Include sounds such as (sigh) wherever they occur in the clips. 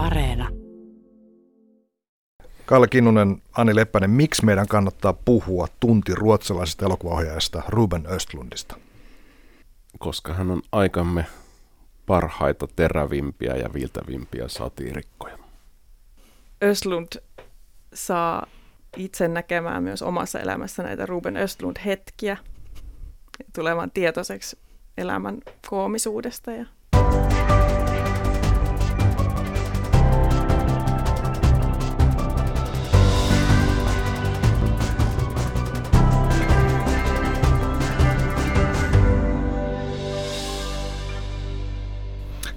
Areena. Kalle Kinnunen, Ani Leppänen, miksi meidän kannattaa puhua tunti ruotsalaisesta elokuvaohjaajasta Ruben Östlundista? Koska hän on aikamme parhaita, terävimpiä ja viiltävimpiä satiirikkoja. Östlund saa itse näkemään myös omassa elämässä näitä Ruben Östlund-hetkiä, tulevan tietoiseksi elämän koomisuudesta ja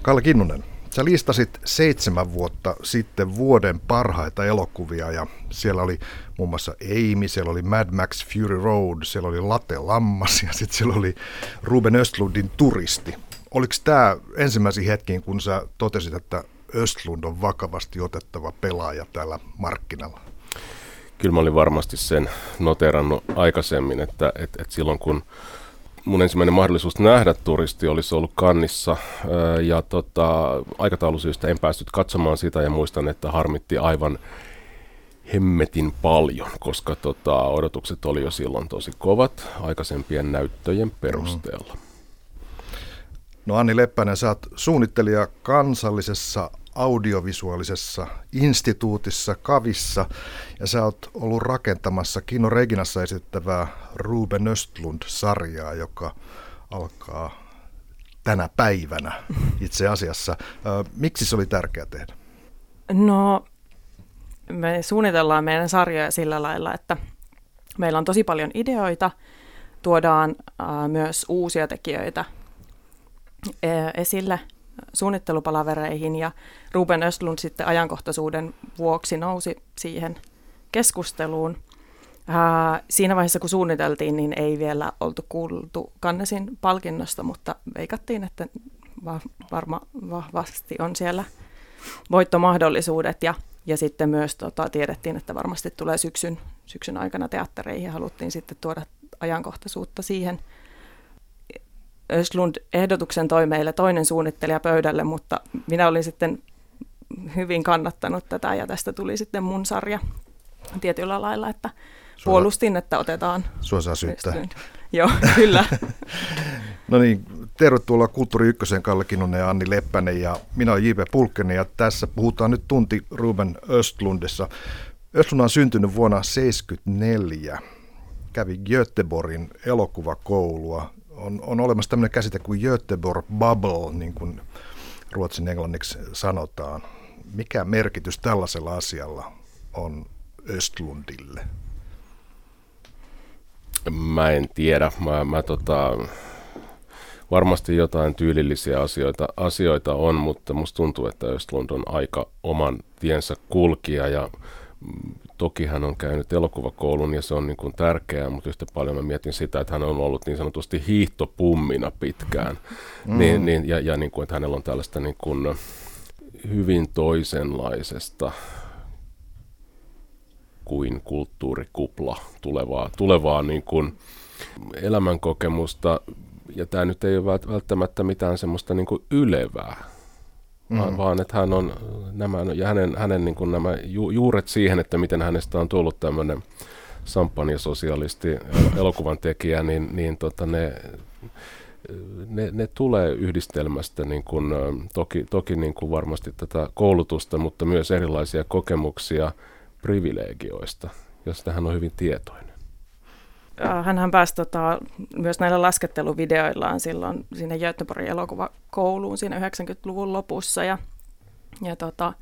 Kalle Kinnunen, sä listasit seitsemän vuotta sitten vuoden parhaita elokuvia ja siellä oli muun muassa Amy, siellä oli Mad Max Fury Road, siellä oli Latte Lammas ja sitten siellä oli Ruben Östlundin Turisti. Oliko tämä ensimmäisiä hetkiin, kun sä totesit, että Östlund on vakavasti otettava pelaaja täällä markkinalla? Kyllä mä olin varmasti sen noterannut aikaisemmin, että, että, että silloin kun mun ensimmäinen mahdollisuus nähdä turisti olisi ollut kannissa ja tota, aikataulusyistä en päässyt katsomaan sitä ja muistan, että harmitti aivan hemmetin paljon, koska tota, odotukset oli jo silloin tosi kovat aikaisempien näyttöjen perusteella. No Anni Leppänen, sä oot suunnittelija kansallisessa audiovisuaalisessa instituutissa Kavissa ja sä oot ollut rakentamassa Kino Reginassa esittävää Ruben Östlund-sarjaa, joka alkaa tänä päivänä itse asiassa. Miksi se oli tärkeää tehdä? No, me suunnitellaan meidän sarjoja sillä lailla, että meillä on tosi paljon ideoita, tuodaan myös uusia tekijöitä esille suunnittelupalavereihin ja Ruben Östlund sitten ajankohtaisuuden vuoksi nousi siihen keskusteluun. Ää, siinä vaiheessa, kun suunniteltiin, niin ei vielä oltu kuultu Kannesin palkinnosta, mutta veikattiin, että va- varma vahvasti on siellä voittomahdollisuudet ja, ja sitten myös tota, tiedettiin, että varmasti tulee syksyn, syksyn aikana teattereihin ja haluttiin sitten tuoda ajankohtaisuutta siihen – Östlund ehdotuksen toi meille toinen suunnittelija pöydälle, mutta minä olin sitten hyvin kannattanut tätä ja tästä tuli sitten mun sarja tietyllä lailla, että Sua, puolustin, että otetaan. Sua saa syyttää. Joo, (laughs) kyllä. (laughs) no niin, tervetuloa Kulttuuri Ykkösen Kalle Kinnunen ja Anni Leppänen ja minä olen J.P. Pulkkinen ja tässä puhutaan nyt tunti Ruben Östlundissa. Östlund on syntynyt vuonna 1974. Kävi Göteborgin elokuvakoulua on, on olemassa tämmöinen käsite kuin Göteborg Bubble, niin kuin ruotsin englanniksi sanotaan. Mikä merkitys tällaisella asialla on Östlundille? Mä en tiedä. Mä, mä tota, varmasti jotain tyylillisiä asioita, asioita on, mutta musta tuntuu, että Östlund on aika oman tiensä kulkija ja Toki hän on käynyt elokuvakoulun ja se on niin kuin tärkeää, mutta yhtä paljon mä mietin sitä, että hän on ollut niin sanotusti hiihtopummina pitkään. Mm. Niin, niin, ja ja niin kuin, että hänellä on tällaista niin kuin hyvin toisenlaisesta kuin kulttuurikupla tulevaa, tulevaa niin kuin elämänkokemusta. Ja tämä nyt ei ole välttämättä mitään semmoista niin kuin ylevää mm. vaan että hän on nämä, ja hänen, hänen niin kuin nämä ju, juuret siihen, että miten hänestä on tullut tämmöinen sampanjasosialisti elokuvan tekijä, niin, niin tota ne, ne, ne tulee yhdistelmästä niin kuin, toki, toki niin kuin varmasti tätä koulutusta, mutta myös erilaisia kokemuksia privilegioista, josta hän on hyvin tietoinen. Hänhän pääsi tota, myös näillä lasketteluvideoillaan silloin sinne Göteborgin elokuvakouluun siinä 90-luvun lopussa. Ja, ja tota,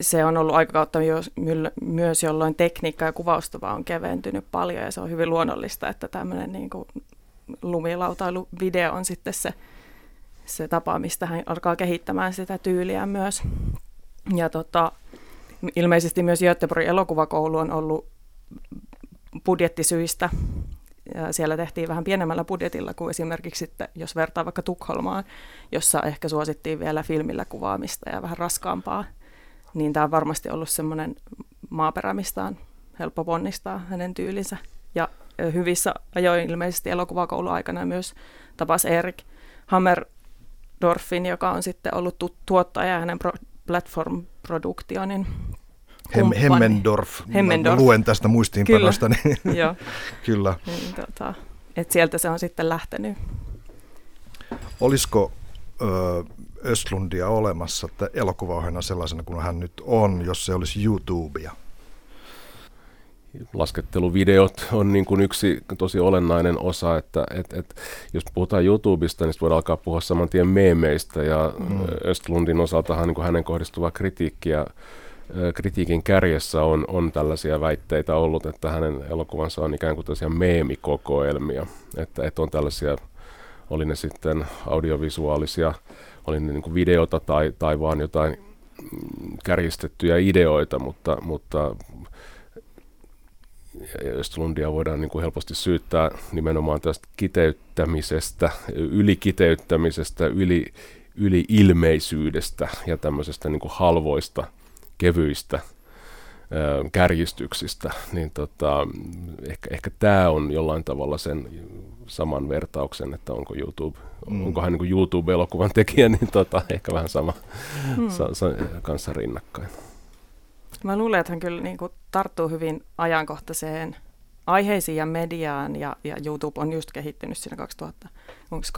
se on ollut aikakautta myös, jolloin tekniikka ja kuvaustuva on keventynyt paljon ja se on hyvin luonnollista, että tämmöinen niin kuin lumilautailuvideo on sitten se, se tapa, mistä hän alkaa kehittämään sitä tyyliä myös. Ja tota, ilmeisesti myös Göteborgin elokuvakoulu on ollut budjettisyistä. Ja siellä tehtiin vähän pienemmällä budjetilla kuin esimerkiksi sitten, jos vertaa vaikka Tukholmaan, jossa ehkä suosittiin vielä filmillä kuvaamista ja vähän raskaampaa. Niin tämä on varmasti ollut semmoinen maaperä, mistä on helppo ponnistaa hänen tyylinsä. Ja hyvissä ajoin ilmeisesti elokuvakouluaikana myös tapas Erik Hammerdorfin, joka on sitten ollut tuottaja ja hänen pro- Platform Productionin Hem. Hemmendorf. Hemmendorf. Mä luen tästä muistiinpanosta. Niin, Joo, (laughs) kyllä. niin, tota, et sieltä se on sitten lähtenyt. Olisiko ö, Östlundia olemassa että elokuvaohjelma sellaisena kuin hän nyt on, jos se olisi YouTubea? lasketteluvideot on niin kuin yksi tosi olennainen osa, että et, et, jos puhutaan YouTubesta, niin voidaan alkaa puhua saman tien meemeistä ja mm. Östlundin osaltahan niin kuin hänen kohdistuva kritiikkiä kritiikin kärjessä on, on tällaisia väitteitä ollut, että hänen elokuvansa on ikään kuin tällaisia meemikokoelmia, että, että on tällaisia, oli ne sitten audiovisuaalisia, oli ne niin videota tai, tai vaan jotain kärjistettyjä ideoita, mutta, mutta Östlundia voidaan niin kuin helposti syyttää nimenomaan tästä kiteyttämisestä, ylikiteyttämisestä, yli, yli-ilmeisyydestä ja tämmöisestä niin kuin halvoista, kevyistä kärjistyksistä, niin tota, ehkä, ehkä tämä on jollain tavalla sen saman vertauksen, että onko YouTube, mm. onko hän niin YouTube-elokuvan tekijä, niin tota, ehkä vähän sama mm. sa, sa, kanssa rinnakkain. Mä luulen, että hän kyllä niin kuin tarttuu hyvin ajankohtaiseen aiheisiin ja mediaan, ja, ja YouTube on just kehittynyt siinä 2000,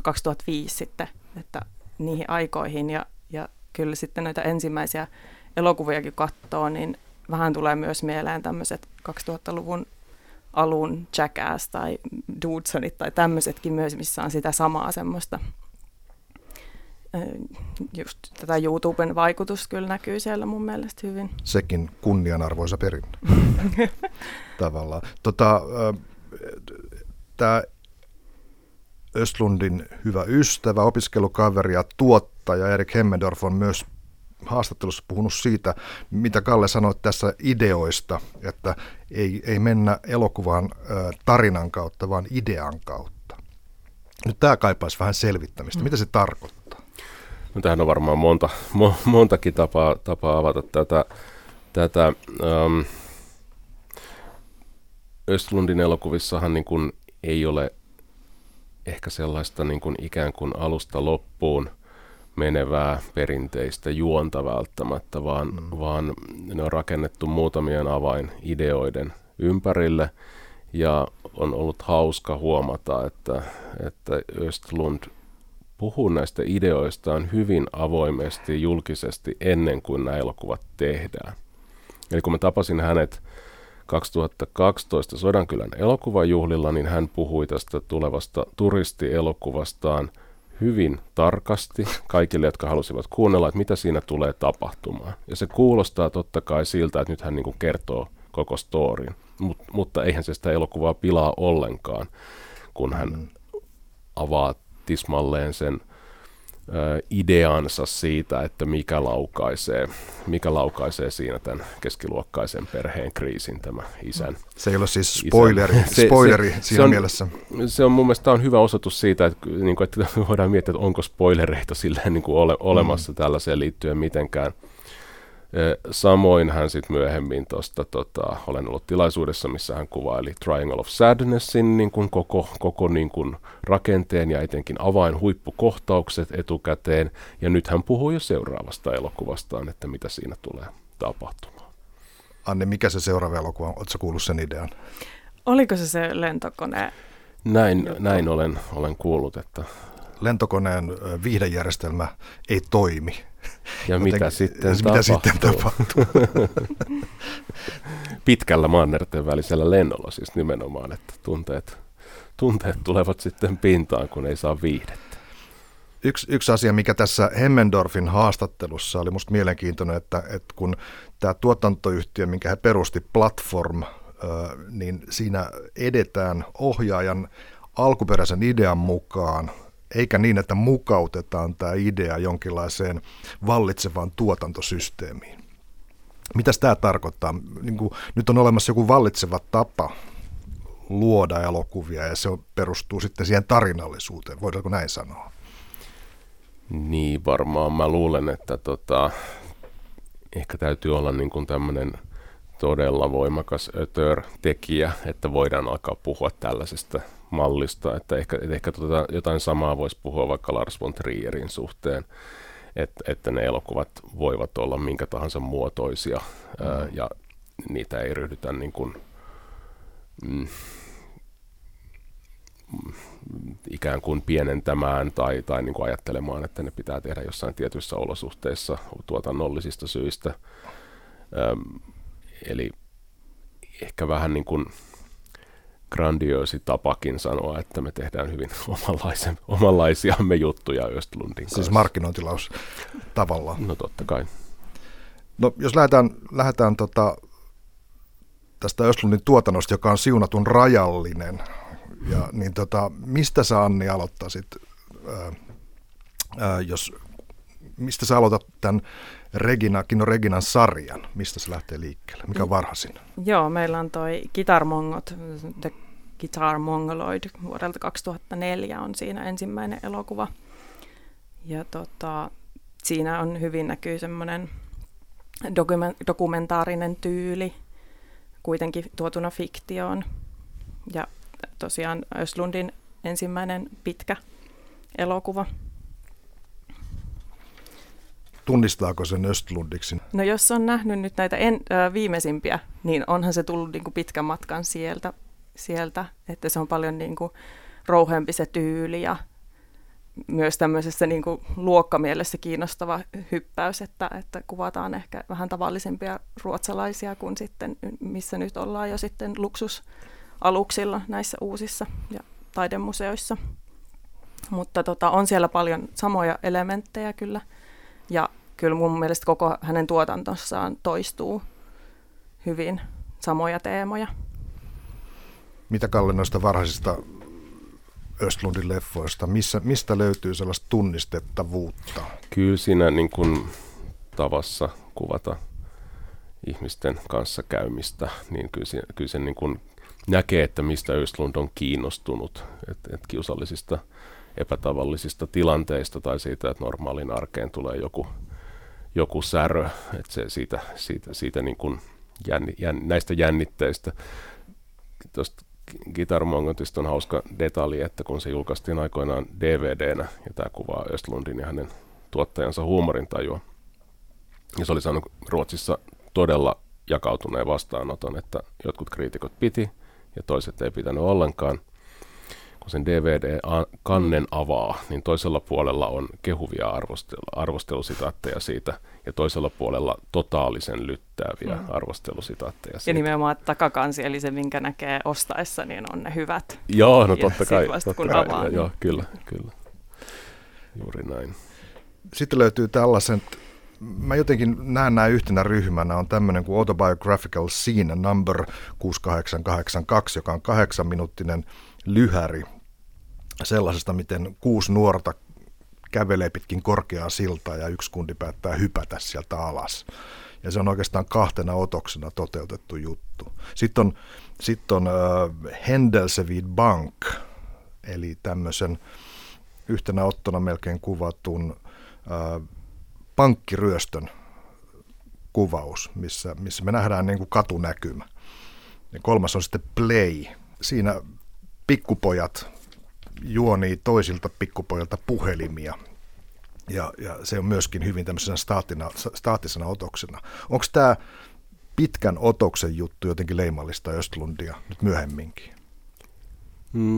2005 sitten, että niihin aikoihin, ja, ja kyllä sitten näitä ensimmäisiä elokuviakin katsoo, niin vähän tulee myös mieleen tämmöiset 2000-luvun alun Jackass tai Dudesonit tai tämmöisetkin myös, missä on sitä samaa semmoista just tätä YouTuben vaikutus kyllä näkyy siellä mun mielestä hyvin. Sekin kunnianarvoisa perintö (laughs) tavallaan. Tota, Tämä Östlundin hyvä ystävä, opiskelukaveri ja tuottaja Erik Hemmendorf on myös haastattelussa puhunut siitä, mitä Kalle sanoi tässä ideoista, että ei, ei mennä elokuvan tarinan kautta, vaan idean kautta. Nyt tämä kaipaisi vähän selvittämistä. Mitä se tarkoittaa? No tähän on varmaan monta, mo, montakin tapaa, tapaa avata tätä. tätä um, Östlundin elokuvissahan niin kuin ei ole ehkä sellaista niin kuin ikään kuin alusta loppuun menevää perinteistä juonta välttämättä, vaan, mm. vaan ne on rakennettu muutamien avainideoiden ympärille ja on ollut hauska huomata, että, että Östlund puhuu näistä ideoistaan hyvin avoimesti julkisesti ennen kuin nämä elokuvat tehdään. Eli kun mä tapasin hänet 2012 Sodankylän elokuvajuhlilla, niin hän puhui tästä tulevasta turistielokuvastaan hyvin tarkasti kaikille, jotka halusivat kuunnella, että mitä siinä tulee tapahtumaan. Ja se kuulostaa totta kai siltä, että nyt hän niin kuin kertoo koko storin, Mut, mutta eihän se sitä elokuvaa pilaa ollenkaan, kun hän mm. avaa tismalleen sen ideansa siitä, että mikä laukaisee, mikä laukaisee siinä tämän keskiluokkaisen perheen kriisin tämä isän. Se ei ole siis spoileri, isän. spoileri (laughs) se, se, siinä se on, mielessä. Se on mun mielestä on hyvä osoitus siitä, että, niin kuin, että (laughs) voidaan miettiä, että onko spoilereita silleen niin kuin ole, olemassa mm. tällaiseen liittyen mitenkään. Samoin hän sitten myöhemmin tuosta, tota, olen ollut tilaisuudessa, missä hän kuvaili Triangle of Sadnessin niin kuin koko, koko niin kuin rakenteen ja etenkin avainhuippukohtaukset etukäteen. Ja nyt hän puhuu jo seuraavasta elokuvastaan, että mitä siinä tulee tapahtumaan. Anne, mikä se seuraava elokuva on? Oletko kuullut sen idean? Oliko se se lentokone? Näin, näin olen, olen kuullut, että... Lentokoneen viihdejärjestelmä ei toimi ja mitä Joten, sitten (laughs) mitä sitten tapahtuu? (laughs) Pitkällä mannerten välisellä lennolla siis nimenomaan, että tunteet, tunteet tulevat sitten pintaan, kun ei saa viihdettä. Yksi, yksi asia, mikä tässä Hemmendorfin haastattelussa oli musta mielenkiintoinen, että, että kun tämä tuotantoyhtiö, minkä he perusti, Platform, niin siinä edetään ohjaajan alkuperäisen idean mukaan – eikä niin, että mukautetaan tämä idea jonkinlaiseen vallitsevaan tuotantosysteemiin. Mitä tämä tarkoittaa? Niin kuin, nyt on olemassa joku vallitseva tapa luoda elokuvia ja se perustuu sitten siihen tarinallisuuteen. Voidaanko näin sanoa? Niin, varmaan mä luulen, että tota, ehkä täytyy olla niin kuin tämmöinen todella voimakas ötör-tekijä, että voidaan alkaa puhua tällaisesta mallista, että ehkä, että ehkä tota, jotain samaa voisi puhua vaikka Lars von Trierin suhteen. että, että ne elokuvat voivat olla minkä tahansa muotoisia mm. ää, ja niitä ei ryhdytä niin kuin, mm, ikään kuin pienentämään tai, tai niin kuin ajattelemaan, että ne pitää tehdä jossain tietyissä olosuhteissa tuotannollisista syistä. Öm, eli ehkä vähän niin kuin grandioosi tapakin sanoa, että me tehdään hyvin (laughs) omanlaisen, omanlaisiamme juttuja Östlundin siis kanssa. Siis markkinointilaus tavallaan. No totta kai. No jos lähdetään, lähdetään tota, tästä Östlundin tuotannosta, joka on siunatun rajallinen, ja, niin tota, mistä sä Anni aloittaisit, ää, ää, jos, mistä sä aloitat tämän Regina, Kino Reginan sarjan, mistä se lähtee liikkeelle, mikä on varhaisin? Joo, meillä on toi Guitar Mongot, The Guitar Mongoloid vuodelta 2004 on siinä ensimmäinen elokuva. Ja tota, siinä on hyvin näkyy semmoinen dokumentaarinen tyyli, kuitenkin tuotuna fiktioon. Ja tosiaan Östlundin ensimmäinen pitkä elokuva. Tunnistaako sen Östlundiksi? No jos on nähnyt nyt näitä en, ö, viimeisimpiä, niin onhan se tullut niin kuin pitkän matkan sieltä, sieltä, että se on paljon niin kuin rouhempi se tyyli ja myös tämmöisessä niin kuin luokkamielessä kiinnostava hyppäys, että, että kuvataan ehkä vähän tavallisempia ruotsalaisia kuin sitten, missä nyt ollaan jo sitten luksusaluksilla näissä uusissa ja taidemuseoissa. Mutta tota, on siellä paljon samoja elementtejä kyllä. Ja kyllä mun mielestä koko hänen tuotantossaan toistuu hyvin samoja teemoja. Mitä Kalle noista varhaisista Östlundin leffoista, missä, mistä löytyy sellaista tunnistettavuutta? Kyllä siinä niin kuin tavassa kuvata ihmisten kanssa käymistä, niin kyllä, se, kyllä se niin kuin näkee, että mistä Östlund on kiinnostunut, että et kiusallisista epätavallisista tilanteista tai siitä, että normaalin arkeen tulee joku, joku särö, että se siitä, siitä, siitä niin kuin jänni, jänn, näistä jännitteistä. Tuosta Guitar Mongotista on hauska detalji, että kun se julkaistiin aikoinaan DVDnä, ja tämä kuvaa Östlundin ja hänen tuottajansa huumorintajua, ja se oli saanut Ruotsissa todella jakautuneen vastaanoton, että jotkut kriitikot piti ja toiset ei pitänyt ollenkaan – kun sen DVD-kannen avaa, niin toisella puolella on kehuvia arvostelu, arvostelusitaatteja siitä, ja toisella puolella totaalisen lyttääviä mm. arvostelusitaatteja siitä. Ja nimenomaan takakansi, eli se, minkä näkee ostaessa, niin on ne hyvät. Joo, no totta kai. Vasta, totta kai avaa, joo, kyllä, kyllä. Juuri näin. Sitten löytyy tällaisen, mä jotenkin näen nämä yhtenä ryhmänä, on tämmöinen kuin Autobiographical Scene Number 6882, joka on kahdeksan minuuttinen lyhäri sellaisesta, miten kuusi nuorta kävelee pitkin korkeaa siltaa ja yksi kundi päättää hypätä sieltä alas. Ja se on oikeastaan kahtena otoksena toteutettu juttu. Sitten on, sitten on uh, Hendelsevid Bank, eli tämmöisen yhtenä ottona melkein kuvatun uh, pankkiryöstön kuvaus, missä, missä me nähdään niin kuin katunäkymä. Ja kolmas on sitten Play. Siinä pikkupojat juonii toisilta pikkupojilta puhelimia. Ja, ja se on myöskin hyvin tämmöisenä staattina, staattisena otoksena. Onko tämä pitkän otoksen juttu jotenkin leimallista Östlundia nyt myöhemminkin?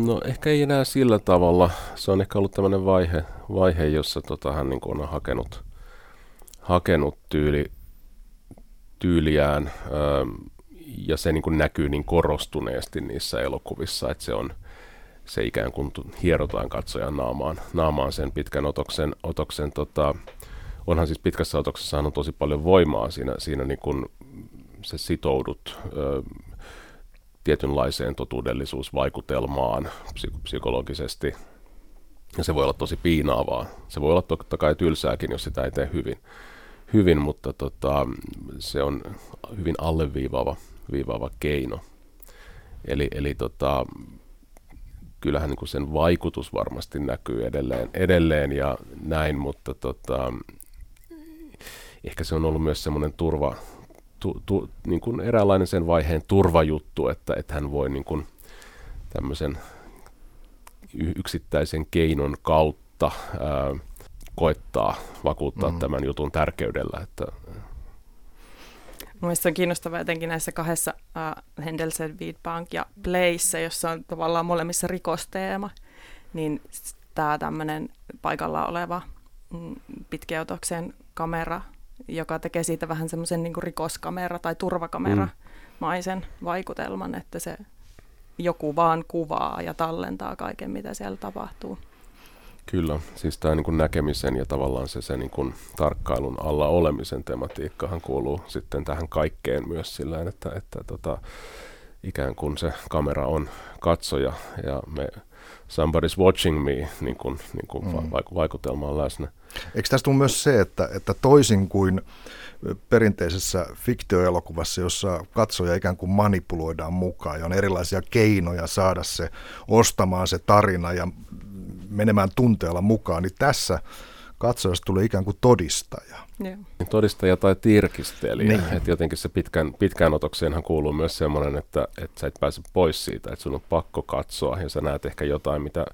No ehkä ei enää sillä tavalla. Se on ehkä ollut tämmöinen vaihe, vaihe jossa tota, hän niin on hakenut, hakenut tyyli, tyyliään öö, ja se niin näkyy niin korostuneesti niissä elokuvissa, että se on – se ikään kuin hierotaan katsojan naamaan, naamaan sen pitkän otoksen. otoksen tota, onhan siis pitkässä otoksessa on tosi paljon voimaa siinä, siinä niin kuin se sitoudut ö, tietynlaiseen totuudellisuusvaikutelmaan psyk- psykologisesti. Ja se voi olla tosi piinaavaa. Se voi olla totta kai tylsääkin, jos sitä ei tee hyvin, hyvin mutta tota, se on hyvin alleviivaava viivaava keino. Eli, eli tota, kyllähän niin kuin sen vaikutus varmasti näkyy edelleen, edelleen ja näin, mutta tota, ehkä se on ollut myös semmoinen turva, tu, tu, niin kuin eräänlainen sen vaiheen turvajuttu, että, että hän voi niin kuin tämmöisen yksittäisen keinon kautta ää, koettaa vakuuttaa mm. tämän jutun tärkeydellä. Että, Mielestäni on kiinnostavaa jotenkin näissä kahdessa uh, Hendelsen, Bank ja Place, jossa on tavallaan molemmissa rikosteema, niin tämä tämmöinen paikalla oleva mm, pitkäotoksen kamera, joka tekee siitä vähän semmoisen niin rikoskamera tai turvakamera mm. maisen vaikutelman, että se joku vaan kuvaa ja tallentaa kaiken, mitä siellä tapahtuu. Kyllä, siis tämä niin näkemisen ja tavallaan se, se niin kuin tarkkailun alla olemisen tematiikkahan kuuluu sitten tähän kaikkeen myös sillä että, että tota, ikään kuin se kamera on katsoja ja me somebody's watching me niin kuin, niin kuin mm. vaikutelma on läsnä. Eikö tästä tule myös se, että, että toisin kuin perinteisessä fiktioelokuvassa, jossa katsoja ikään kuin manipuloidaan mukaan ja on erilaisia keinoja saada se ostamaan se tarina ja menemään tunteella mukaan, niin tässä katsojasta tulee ikään kuin todistaja. Yeah. Todistaja tai tirkistelijä. Niin. Että jotenkin se pitkän, pitkään otokseenhan kuuluu myös semmoinen, että, että sä et pääse pois siitä, että sun on pakko katsoa ja sä näet ehkä jotain, mitä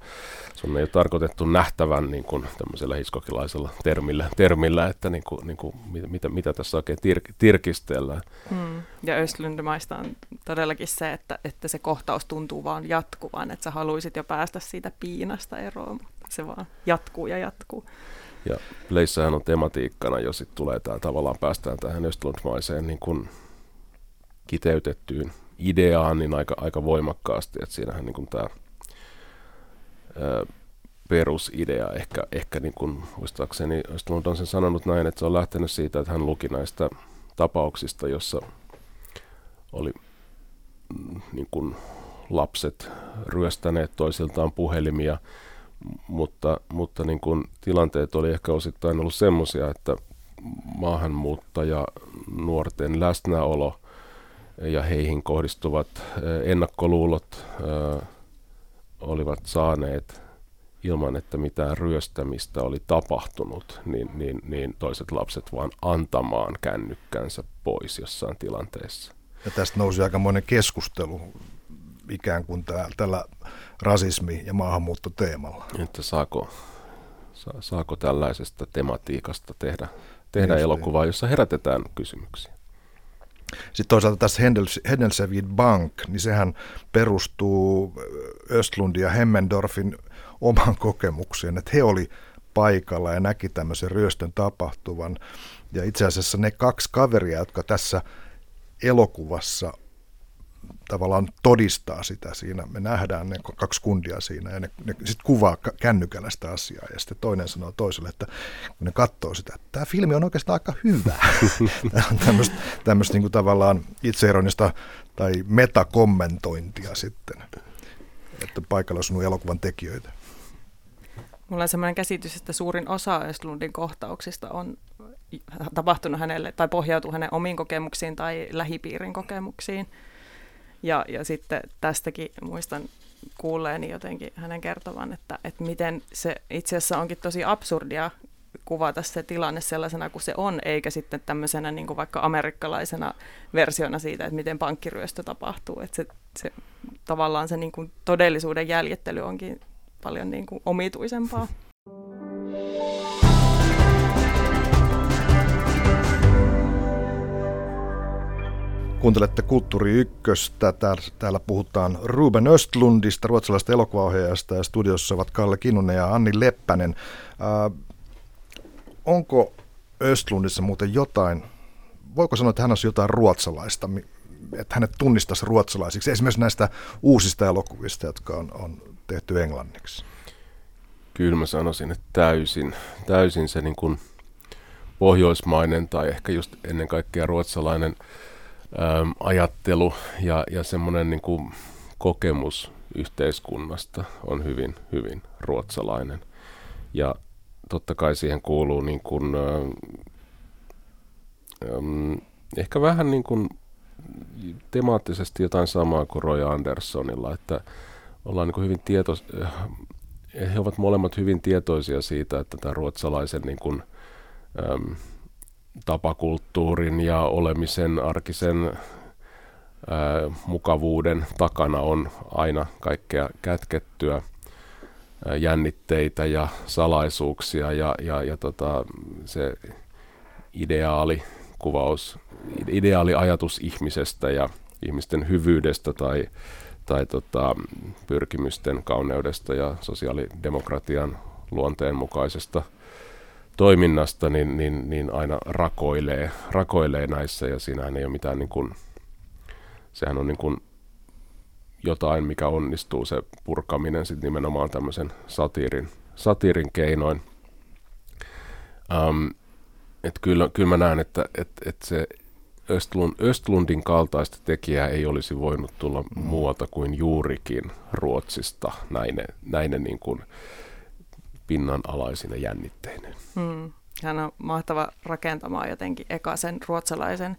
sun ei ole tarkoitettu nähtävän niin kuin tämmöisellä hiskokilaisella termillä, termillä että niin kuin, niin kuin, mitä, mitä tässä oikein tir, tirkistellään. Hmm. Ja Östlundemaista on todellakin se, että, että se kohtaus tuntuu vaan jatkuvan, että sä haluaisit jo päästä siitä piinasta eroon, mutta se vaan jatkuu ja jatkuu. Ja Leissähän on tematiikkana, jos sitten tulee tämä tavallaan päästään tähän Östlundmaiseen niin kun kiteytettyyn ideaan, niin aika, aika voimakkaasti, että siinähän niin tämä perusidea ehkä, ehkä niin kuin, muistaakseni Östlund on sen sanonut näin, että se on lähtenyt siitä, että hän luki näistä tapauksista, jossa oli mm, niin kuin lapset ryöstäneet toisiltaan puhelimia mutta, mutta niin kuin tilanteet oli ehkä osittain ollut semmoisia, että maahanmuuttaja nuorten läsnäolo ja heihin kohdistuvat ennakkoluulot olivat saaneet ilman, että mitään ryöstämistä oli tapahtunut, niin, niin, niin toiset lapset vaan antamaan kännykkänsä pois jossain tilanteessa. Ja tästä nousi aikamoinen keskustelu ikään kuin tää, tällä rasismi- ja maahanmuuttoteemalla. Että saako, sa, saako tällaisesta tematiikasta tehdä, tehdä elokuvaa, jossa herätetään kysymyksiä? Sitten toisaalta tässä Hendelsevid Bank, niin sehän perustuu Östlund ja Hemmendorfin oman kokemukseen, että he oli paikalla ja näki tämmöisen ryöstön tapahtuvan. Ja itse asiassa ne kaksi kaveria, jotka tässä elokuvassa tavallaan todistaa sitä siinä. Me nähdään ne kaksi kundia siinä ja ne, ne sitten kuvaa kännykällä sitä asiaa ja sitten toinen sanoo toiselle, että kun ne katsoo sitä, että tämä filmi on oikeastaan aika hyvä. (laughs) tämä on tämmöistä, tämmöistä niin kuin tavallaan itseeronista tai metakommentointia sitten, että paikalla on sun elokuvan tekijöitä. Mulla on sellainen käsitys, että suurin osa Östlundin kohtauksista on tapahtunut hänelle tai pohjautuu hänen omiin kokemuksiin tai lähipiirin kokemuksiin. Ja, ja sitten tästäkin muistan kuulleeni jotenkin hänen kertovan, että, että miten se itse asiassa onkin tosi absurdia kuvata se tilanne sellaisena kuin se on, eikä sitten tämmöisenä niin kuin vaikka amerikkalaisena versiona siitä, että miten pankkiryöstö tapahtuu. Että se, se, tavallaan se niin kuin todellisuuden jäljittely onkin paljon niin kuin omituisempaa. (laughs) Kuuntelette Kulttuuri Ykköstä. Täällä puhutaan Ruben Östlundista, ruotsalaisesta elokuvaohjaajasta, ja studiossa ovat Kalle Kinnunen ja Anni Leppänen. Äh, onko Östlundissa muuten jotain, voiko sanoa, että hän olisi jotain ruotsalaista, että hänet tunnistaisi ruotsalaisiksi, esimerkiksi näistä uusista elokuvista, jotka on, on tehty englanniksi? Kyllä mä sanoisin, että täysin, täysin se niin kuin pohjoismainen tai ehkä just ennen kaikkea ruotsalainen – äm, ajattelu ja, ja semmoinen niin kuin kokemus yhteiskunnasta on hyvin, hyvin ruotsalainen. Ja totta kai siihen kuuluu niin kuin, äm, ehkä vähän niin kuin temaattisesti jotain samaa kuin Roy Andersonilla, että ollaan niin kuin hyvin tietos, he ovat molemmat hyvin tietoisia siitä, että tämä ruotsalaisen niin kuin, äm, tapakulttuurin ja olemisen arkisen ää, mukavuuden takana on aina kaikkea kätkettyä. jännitteitä ja salaisuuksia ja, ja, ja tota, se ideaali kuvaus, ideaali ajatus ihmisestä ja ihmisten hyvyydestä tai, tai tota, pyrkimysten kauneudesta ja sosiaalidemokratian luonteen mukaisesta toiminnasta, niin, niin, niin aina rakoilee, rakoilee näissä ja siinähän ei ole mitään niin kuin, sehän on niin kuin jotain, mikä onnistuu, se purkaminen sitten nimenomaan tämmöisen satiirin, satiirin keinoin. Um, et kyllä, kyllä mä näen, että et, et se Östlund, Östlundin kaltaista tekijää ei olisi voinut tulla muualta kuin juurikin Ruotsista näine, näine niin kuin pinnanalaisina jännitteinen. Mm. Hän on mahtava rakentamaan jotenkin eka sen ruotsalaisen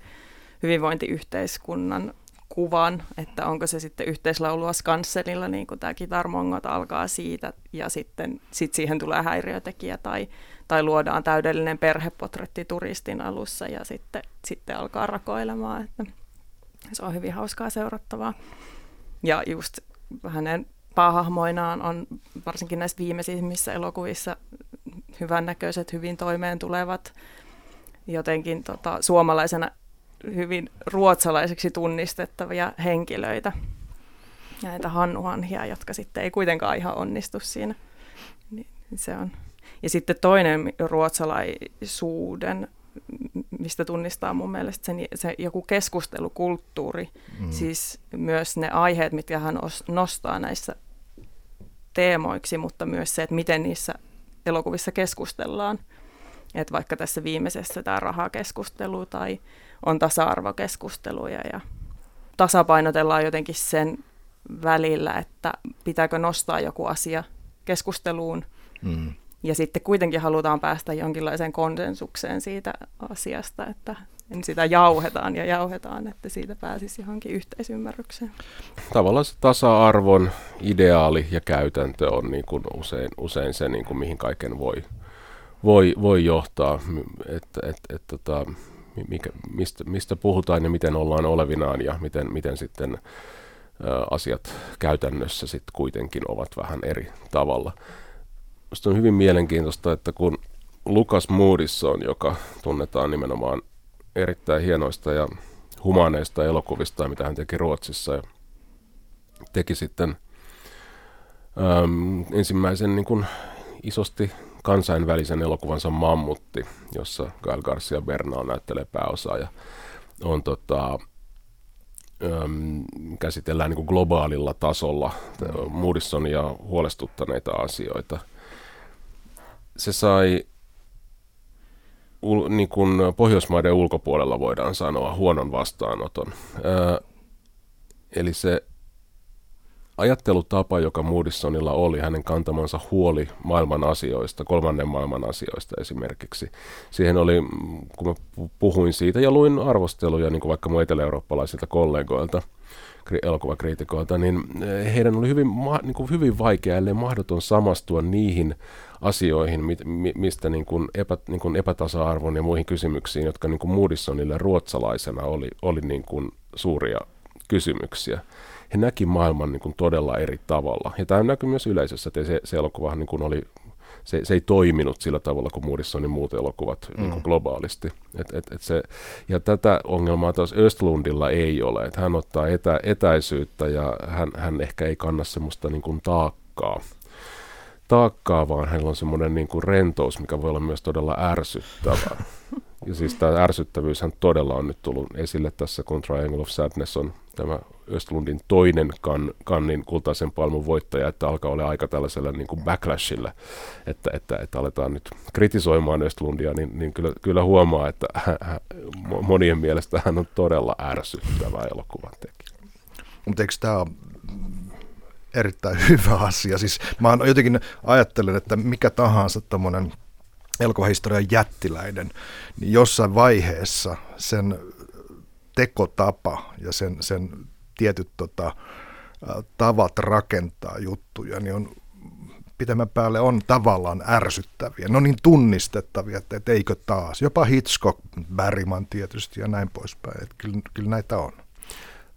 hyvinvointiyhteiskunnan kuvan, että onko se sitten yhteislaulua Skansenilla, niin kuin tämä Kitarmongot alkaa siitä, ja sitten sit siihen tulee häiriötekijä, tai, tai luodaan täydellinen perhepotretti turistin alussa, ja sitten, sitten alkaa rakoilemaan, että se on hyvin hauskaa seurattavaa. Ja just hänen päähahmoinaan on varsinkin näissä viimeisimmissä elokuvissa hyvännäköiset, hyvin toimeen tulevat, jotenkin tota, suomalaisena hyvin ruotsalaiseksi tunnistettavia henkilöitä. Näitä hannuhanhia, jotka sitten ei kuitenkaan ihan onnistu siinä. Niin se on. Ja sitten toinen ruotsalaisuuden, mistä tunnistaa mun mielestä sen, se joku keskustelukulttuuri, mm. siis myös ne aiheet, mitkä hän nostaa näissä teemoiksi, mutta myös se, että miten niissä elokuvissa keskustellaan. Että vaikka tässä viimeisessä tämä rahakeskustelu tai on tasa-arvokeskusteluja ja tasapainotellaan jotenkin sen välillä, että pitääkö nostaa joku asia keskusteluun mm. ja sitten kuitenkin halutaan päästä jonkinlaiseen konsensukseen siitä asiasta, että sitä jauhetaan ja jauhetaan, että siitä pääsisi johonkin yhteisymmärrykseen. Tavallaan se tasa-arvon ideaali ja käytäntö on niin kuin usein, usein se, niin kuin mihin kaiken voi, voi, voi johtaa. Että, et, et, tota, mikä, mistä, mistä puhutaan ja miten ollaan olevinaan ja miten, miten sitten asiat käytännössä sitten kuitenkin ovat vähän eri tavalla. Minusta on hyvin mielenkiintoista, että kun Lukas Moodisson, joka tunnetaan nimenomaan erittäin hienoista ja humaneista elokuvista, mitä hän teki Ruotsissa, ja teki sitten äm, ensimmäisen niin kuin, isosti kansainvälisen elokuvansa Mammutti, jossa Gael Garcia Bernal näyttelee pääosaa ja on tota, äm, käsitellään niin kuin globaalilla tasolla Moodissonia huolestuttaneita asioita. Se sai niin kuin Pohjoismaiden ulkopuolella voidaan sanoa huonon vastaanoton. Ää, eli se ajattelutapa, joka Moodissonilla oli, hänen kantamansa huoli maailman asioista, kolmannen maailman asioista esimerkiksi. Siihen oli, kun mä puhuin siitä ja luin arvosteluja niin kuin vaikka mun etelä-eurooppalaisilta kollegoilta, elokuvakriitikoilta, niin heidän oli hyvin, niin kuin hyvin vaikea, ellei mahdoton samastua niihin asioihin, mistä niin kuin epä, niin kuin epätasa-arvon ja muihin kysymyksiin, jotka niin kuin Moodissonille ruotsalaisena oli, oli niin kuin suuria kysymyksiä he näki maailman niin kuin todella eri tavalla. Ja tämä näkyy myös yleisössä, että se, se elokuva niin kuin oli, se, se ei toiminut sillä tavalla kuin Moodissonin muut elokuvat mm. niin kuin globaalisti. Et, et, et se, ja tätä ongelmaa taas Östlundilla ei ole. Että hän ottaa etä, etäisyyttä ja hän, hän ehkä ei kanna semmoista niin kuin taakkaa taakkaa, vaan hänellä on semmoinen niin kuin rentous, mikä voi olla myös todella ärsyttävää. (laughs) Ja siis tämä ärsyttävyyshän todella on nyt tullut esille tässä, kun Triangle of Sadness on tämä Östlundin toinen kan, kannin kultaisen palmun voittaja, että alkaa olla aika tällaisella niin kuin backlashilla, että, että, että aletaan nyt kritisoimaan Östlundia, niin, niin kyllä, kyllä huomaa, että monien mielestä hän on todella ärsyttävä elokuvan tekijä. Mutta eikö tämä erittäin (laughs) hyvä asia? Siis mä jotenkin ajattelen, että mikä tahansa tämmöinen elokuvahistorian jättiläinen, niin jossain vaiheessa sen tekotapa ja sen, sen tietyt tota, tavat rakentaa juttuja, niin on pitemmän päälle on tavallaan ärsyttäviä. Ne on niin tunnistettavia, että, että eikö taas. Jopa Hitchcock, Bergman tietysti ja näin poispäin. Että kyllä, kyllä näitä on.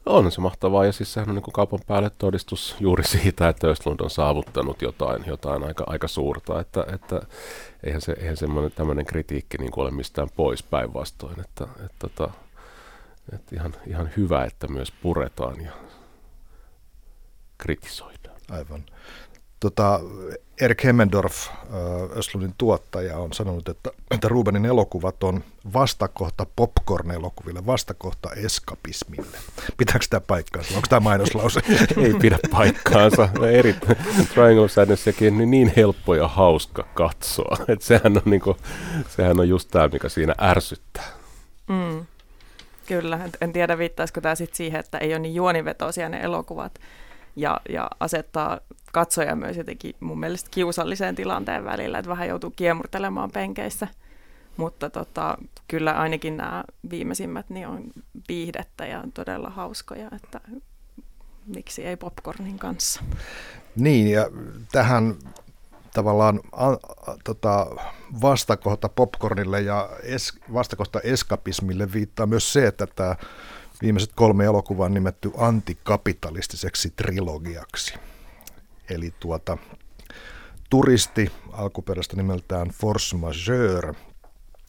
On se mahtavaa ja siis sehän on niin kaupan päälle todistus juuri siitä, että Östlund on saavuttanut jotain, jotain aika, aika suurta, että, että eihän, se, eihän semmoinen tämmöinen kritiikki niin ole mistään pois päinvastoin, että, että, että, tota, että ihan, ihan hyvä, että myös puretaan ja kritisoidaan. Aivan. Tota, Erik Hemmendorf, Östlundin tuottaja, on sanonut, että, että Rubenin elokuvat on vastakohta popcorn-elokuville, vastakohta eskapismille. Pitääkö tämä paikkaansa? Onko tämä mainoslause? (laughs) Ei pidä paikkaansa. Eri Triangle Sadnessiakin on niin helppo ja hauska katsoa. (laughs) Et sehän, on niinku, sehän on just tämä, mikä siinä ärsyttää. Mm. Kyllä, en tiedä viittaisiko tämä sitten siihen, että ei ole niin juonivetoisia ne elokuvat ja, ja asettaa katsoja myös jotenkin mun mielestä kiusalliseen tilanteen välillä, että vähän joutuu kiemurtelemaan penkeissä. Mutta tota, kyllä ainakin nämä viimeisimmät niin on viihdettä ja todella hauskoja, että miksi ei popcornin kanssa. Niin, ja tähän tavallaan a, a, tota, vastakohta popcornille ja es, vastakohta eskapismille viittaa myös se, että tämä viimeiset kolme elokuvaa on nimetty antikapitalistiseksi trilogiaksi. Eli tuota, turisti alkuperäistä nimeltään force majeure,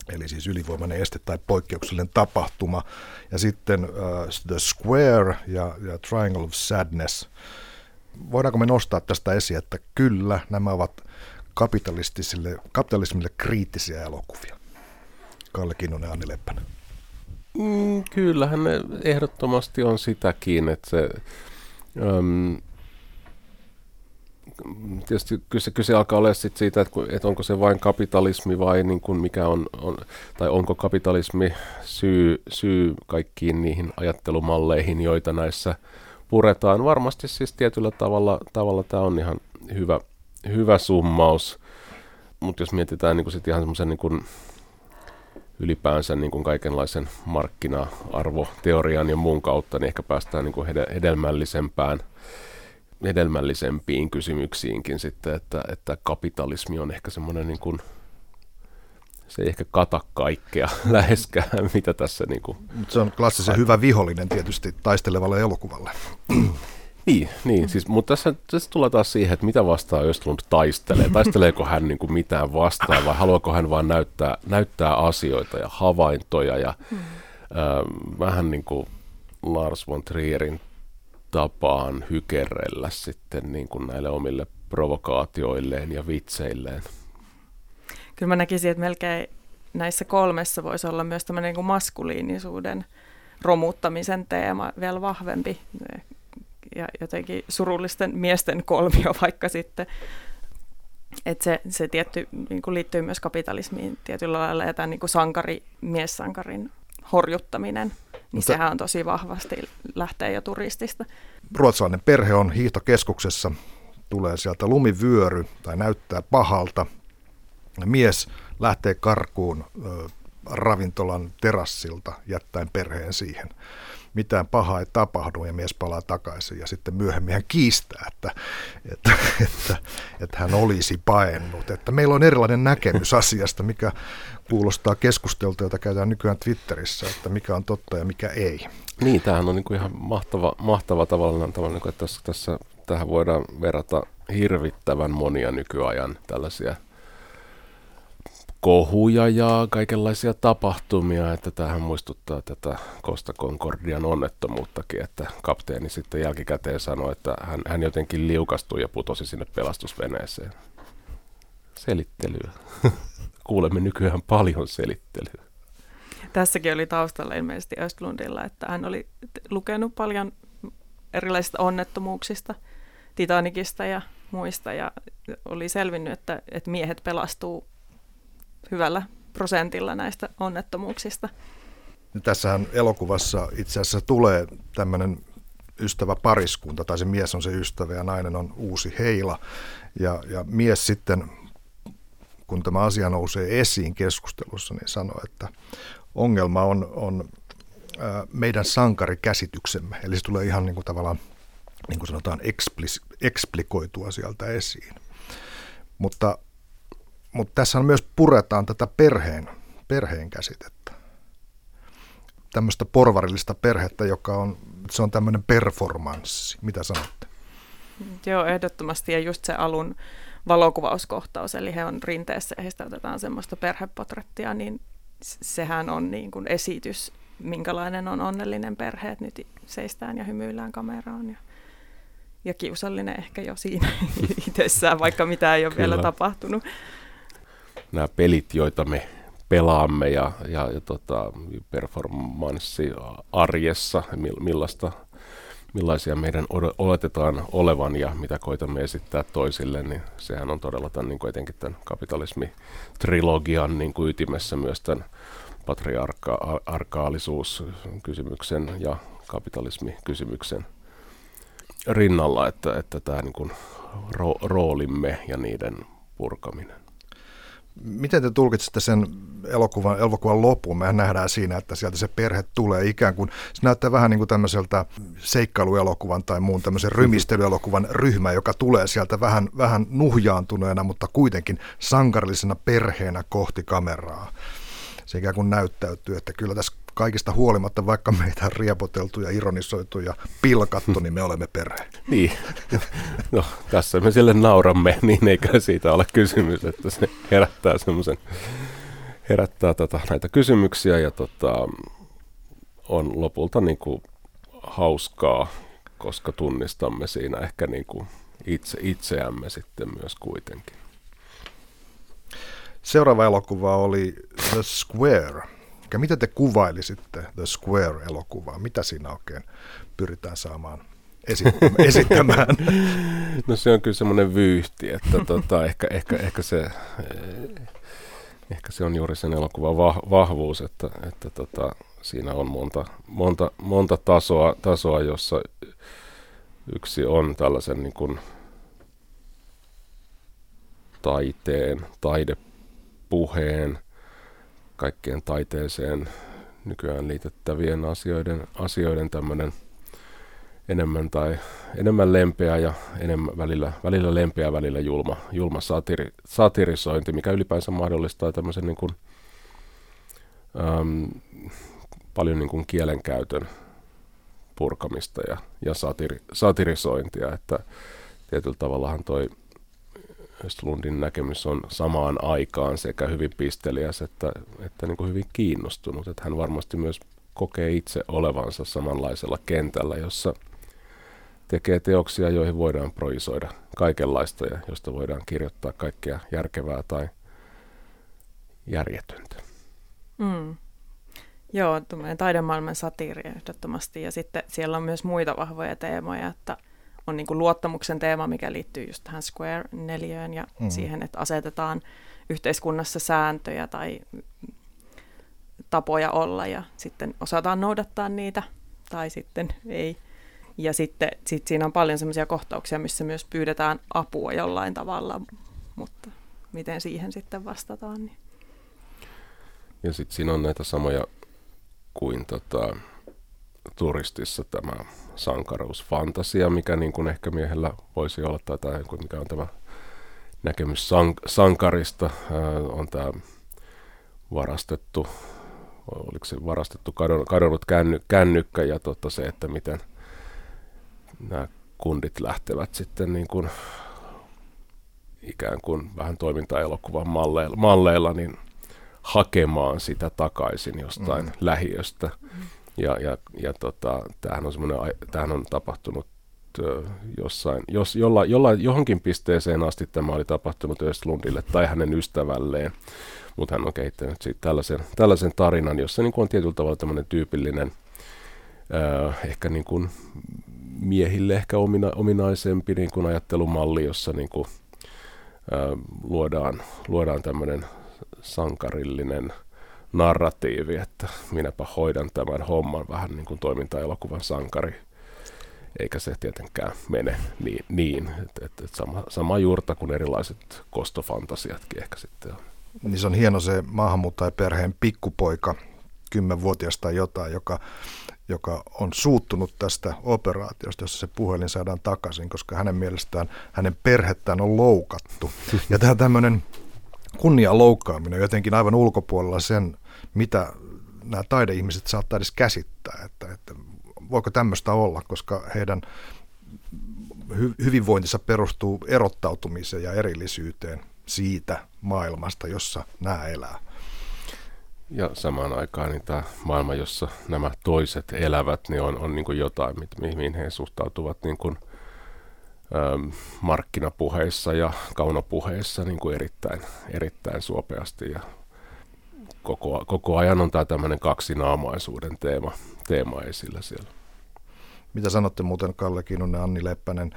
eli siis ylivoimainen este tai poikkeuksellinen tapahtuma. Ja sitten uh, The Square ja, ja Triangle of Sadness. Voidaanko me nostaa tästä esiin, että kyllä, nämä ovat kapitalistisille, kapitalismille kriittisiä elokuvia? Kalle Kinnunen, Anni Leppänen. Mm, kyllähän ne ehdottomasti on sitäkin, että se, um, tietysti kyse, kyse alkaa olla sit siitä, että, että onko se vain kapitalismi vai niin kuin mikä on, on, tai onko kapitalismi syy, syy kaikkiin niihin ajattelumalleihin, joita näissä puretaan. Varmasti siis tietyllä tavalla, tavalla tämä on ihan hyvä, hyvä summaus, mutta jos mietitään niin kuin sit ihan semmoisen niin ylipäänsä niin kuin kaikenlaisen markkina-arvoteorian ja muun kautta, niin ehkä päästään niin kuin hedelmällisempään hedelmällisempiin kysymyksiinkin sitten, että, että kapitalismi on ehkä semmoinen niin kuin, se ei ehkä kata kaikkea (laughs) läheskään, mitä tässä niin kuin... Mutta se on klassisen hyvä vihollinen tietysti taistelevalle elokuvalle. Niin, niin siis, mutta tässä, tässä tulee taas siihen, että mitä vastaan Östlund taistelee. Taisteleeko hän niin kuin mitään vastaan vai haluaako hän vain näyttää, näyttää asioita ja havaintoja ja hmm. ö, vähän niin kuin Lars von Trierin tapaan hykerrellä sitten niin kuin näille omille provokaatioilleen ja vitseilleen. Kyllä mä näkisin, että melkein näissä kolmessa voisi olla myös tämmöinen niin maskuliinisuuden romuttamisen teema vielä vahvempi ja jotenkin surullisten miesten kolmio (laughs) vaikka sitten. Että se, se tietty niin kuin liittyy myös kapitalismiin tietyllä lailla ja tämän niin kuin sankari, miessankarin horjuttaminen, niin Mutta sehän on tosi vahvasti lähtee jo turistista. Ruotsalainen perhe on hiihtokeskuksessa, tulee sieltä lumivyöry tai näyttää pahalta. Mies lähtee karkuun ö, ravintolan terassilta jättäen perheen siihen mitään pahaa ei tapahdu ja mies palaa takaisin ja sitten myöhemmin hän kiistää, että, että, että, että hän olisi paennut. Että meillä on erilainen näkemys asiasta, mikä kuulostaa keskusteltua, jota käydään nykyään Twitterissä, että mikä on totta ja mikä ei. Niin, tämähän on niin kuin ihan mahtava, mahtava tavallaan, tavallaan niin kuin, että tässä, tässä, tähän voidaan verrata hirvittävän monia nykyajan tällaisia – kohuja ja kaikenlaisia tapahtumia, että tähän muistuttaa tätä Costa Concordian onnettomuuttakin, että kapteeni sitten jälkikäteen sanoi, että hän, hän jotenkin liukastui ja putosi sinne pelastusveneeseen. Selittelyä. (laughs) Kuulemme nykyään paljon selittelyä. Tässäkin oli taustalla ilmeisesti Östlundilla, että hän oli lukenut paljon erilaisista onnettomuuksista, Titanikista ja muista, ja oli selvinnyt, että, että miehet pelastuu hyvällä prosentilla näistä onnettomuuksista. Tässähän elokuvassa itse asiassa tulee tämmöinen ystävä pariskunta, tai se mies on se ystävä ja nainen on uusi heila. Ja, ja mies sitten, kun tämä asia nousee esiin keskustelussa, niin sanoo, että ongelma on, on meidän sankarikäsityksemme. Eli se tulee ihan niin kuin tavallaan, niin kuin sanotaan, eksplis, eksplikoitua sieltä esiin. Mutta mutta tässä myös puretaan tätä perheen, perheen käsitettä. Tämmöistä porvarillista perhettä, joka on se on tämmöinen performanssi. Mitä sanotte? Joo, ehdottomasti. Ja just se alun valokuvauskohtaus, eli he on rinteessä ja heistä otetaan semmoista perhepotrettia, niin sehän on niin kuin esitys, minkälainen on onnellinen perhe, että nyt seistään ja hymyillään kameraan. Ja, ja kiusallinen ehkä jo siinä (laughs) itsessään, vaikka mitä ei ole Kyllä. vielä tapahtunut. Nämä pelit, joita me pelaamme ja, ja, ja tota, performanssi arjessa, millaista, millaisia meidän oletetaan olevan ja mitä koitamme esittää toisille, niin sehän on todella tämän, niin kuin etenkin tämän kapitalismi-trilogian niin kuin ytimessä myös tämän patriarkaalisuuskysymyksen ja kapitalismikysymyksen rinnalla, että, että tämä niin kuin ro- roolimme ja niiden purkaminen. Miten te tulkitsette sen elokuvan, elokuvan lopun? Mehän nähdään siinä, että sieltä se perhe tulee ikään kuin, se näyttää vähän niin kuin tämmöiseltä seikkailuelokuvan tai muun tämmöisen rymistelyelokuvan ryhmä, joka tulee sieltä vähän, vähän nuhjaantuneena, mutta kuitenkin sankarillisena perheenä kohti kameraa. Se ikään kuin näyttäytyy, että kyllä tässä kaikista huolimatta, vaikka meitä on riepoteltu ja ironisoitu ja pilkattu, niin me olemme perhe. (laughs) niin. No, tässä me sille nauramme, niin eikä siitä ole kysymys, että se herättää semmoisen, herättää tota, näitä kysymyksiä ja tota, on lopulta niin kuin hauskaa, koska tunnistamme siinä ehkä niin kuin itse, itseämme sitten myös kuitenkin. Seuraava elokuva oli The Square – ja miten te kuvailisitte The Square-elokuvaa? Mitä siinä oikein pyritään saamaan (laughs) esittämään? No se on kyllä semmoinen vyyhti, että tota, ehkä, ehkä, ehkä, se, ehkä se on juuri sen elokuvan vahvuus, että, että tota, siinä on monta, monta, monta tasoa, tasoa, jossa yksi on tällaisen niin kuin taiteen, taidepuheen, kaikkeen taiteeseen nykyään liitettävien asioiden, asioiden tämmöinen enemmän tai enemmän lempeä ja enemmän välillä, välillä lempeä välillä julma, julma satiri, satirisointi, mikä ylipäänsä mahdollistaa tämmöisen niin kuin, äm, paljon niin kuin kielenkäytön purkamista ja, ja satiri, satirisointia, että tietyllä tavallahan toi Östlundin näkemys on samaan aikaan sekä hyvin pisteliäs että, että niin kuin hyvin kiinnostunut. Että hän varmasti myös kokee itse olevansa samanlaisella kentällä, jossa tekee teoksia, joihin voidaan projisoida kaikenlaista ja josta voidaan kirjoittaa kaikkea järkevää tai järjetöntä. Mm. Joo, taidemaailman satiiri ehdottomasti ja sitten siellä on myös muita vahvoja teemoja, että on niin kuin luottamuksen teema, mikä liittyy just tähän Square-neliöön ja mm. siihen, että asetetaan yhteiskunnassa sääntöjä tai tapoja olla ja sitten osataan noudattaa niitä tai sitten ei. Ja sitten sit siinä on paljon sellaisia kohtauksia, missä myös pyydetään apua jollain tavalla, mutta miten siihen sitten vastataan. Niin. Ja sitten siinä on näitä samoja kuin tota, turistissa tämä sankaruusfantasia, mikä niin kuin ehkä miehellä voisi olla, tai, tai mikä on tämä näkemys sank- sankarista, ää, on tämä varastettu, oliko se varastettu kadonnut, kadonnut känny, kännykkä ja totta se, että miten nämä kundit lähtevät sitten niin kuin ikään kuin vähän toimintaelokuvan malleilla, malleilla niin hakemaan sitä takaisin jostain mm. lähiöstä. Mm. Ja, ja, ja tota, tämähän, on tämähän on tapahtunut jossain, jos, jolla, jolla, johonkin pisteeseen asti tämä oli tapahtunut Östlundille tai hänen ystävälleen, mutta hän on kehittänyt siitä tällaisen, tällaisen tarinan, jossa niin kuin on tietyllä tavalla tämmöinen tyypillinen, äh, ehkä niin kuin miehille ehkä omina, ominaisempi niin kuin ajattelumalli, jossa niin kuin, äh, luodaan, luodaan tämmöinen sankarillinen – narratiivi, että minäpä hoidan tämän homman vähän niin kuin toimintaelokuvan sankari. Eikä se tietenkään mene niin, niin että, että, että sama, sama juurta kuin erilaiset kostofantasiatkin ehkä sitten on. Niin se on hieno se maahanmuuttajaperheen pikkupoika, kymmenvuotias tai jotain, joka, joka on suuttunut tästä operaatiosta, jossa se puhelin saadaan takaisin, koska hänen mielestään hänen perhettään on loukattu. Ja tämä tämmöinen kunnian loukkaaminen jotenkin aivan ulkopuolella sen, mitä nämä taideihmiset saattaa edes käsittää, että, että voiko tämmöistä olla, koska heidän hy- hyvinvointinsa perustuu erottautumiseen ja erillisyyteen siitä maailmasta, jossa nämä elää. Ja samaan aikaan niin tämä maailma, jossa nämä toiset elävät, niin on, on niin jotain, mihin he suhtautuvat niin kuin, ähm, markkinapuheissa ja kaunopuheissa niin kuin erittäin, erittäin suopeasti. Ja koko, koko ajan on tämä tämmöinen kaksinaamaisuuden teema, teema esillä siellä. Mitä sanotte muuten Kalle Kinnunen, Anni Leppänen?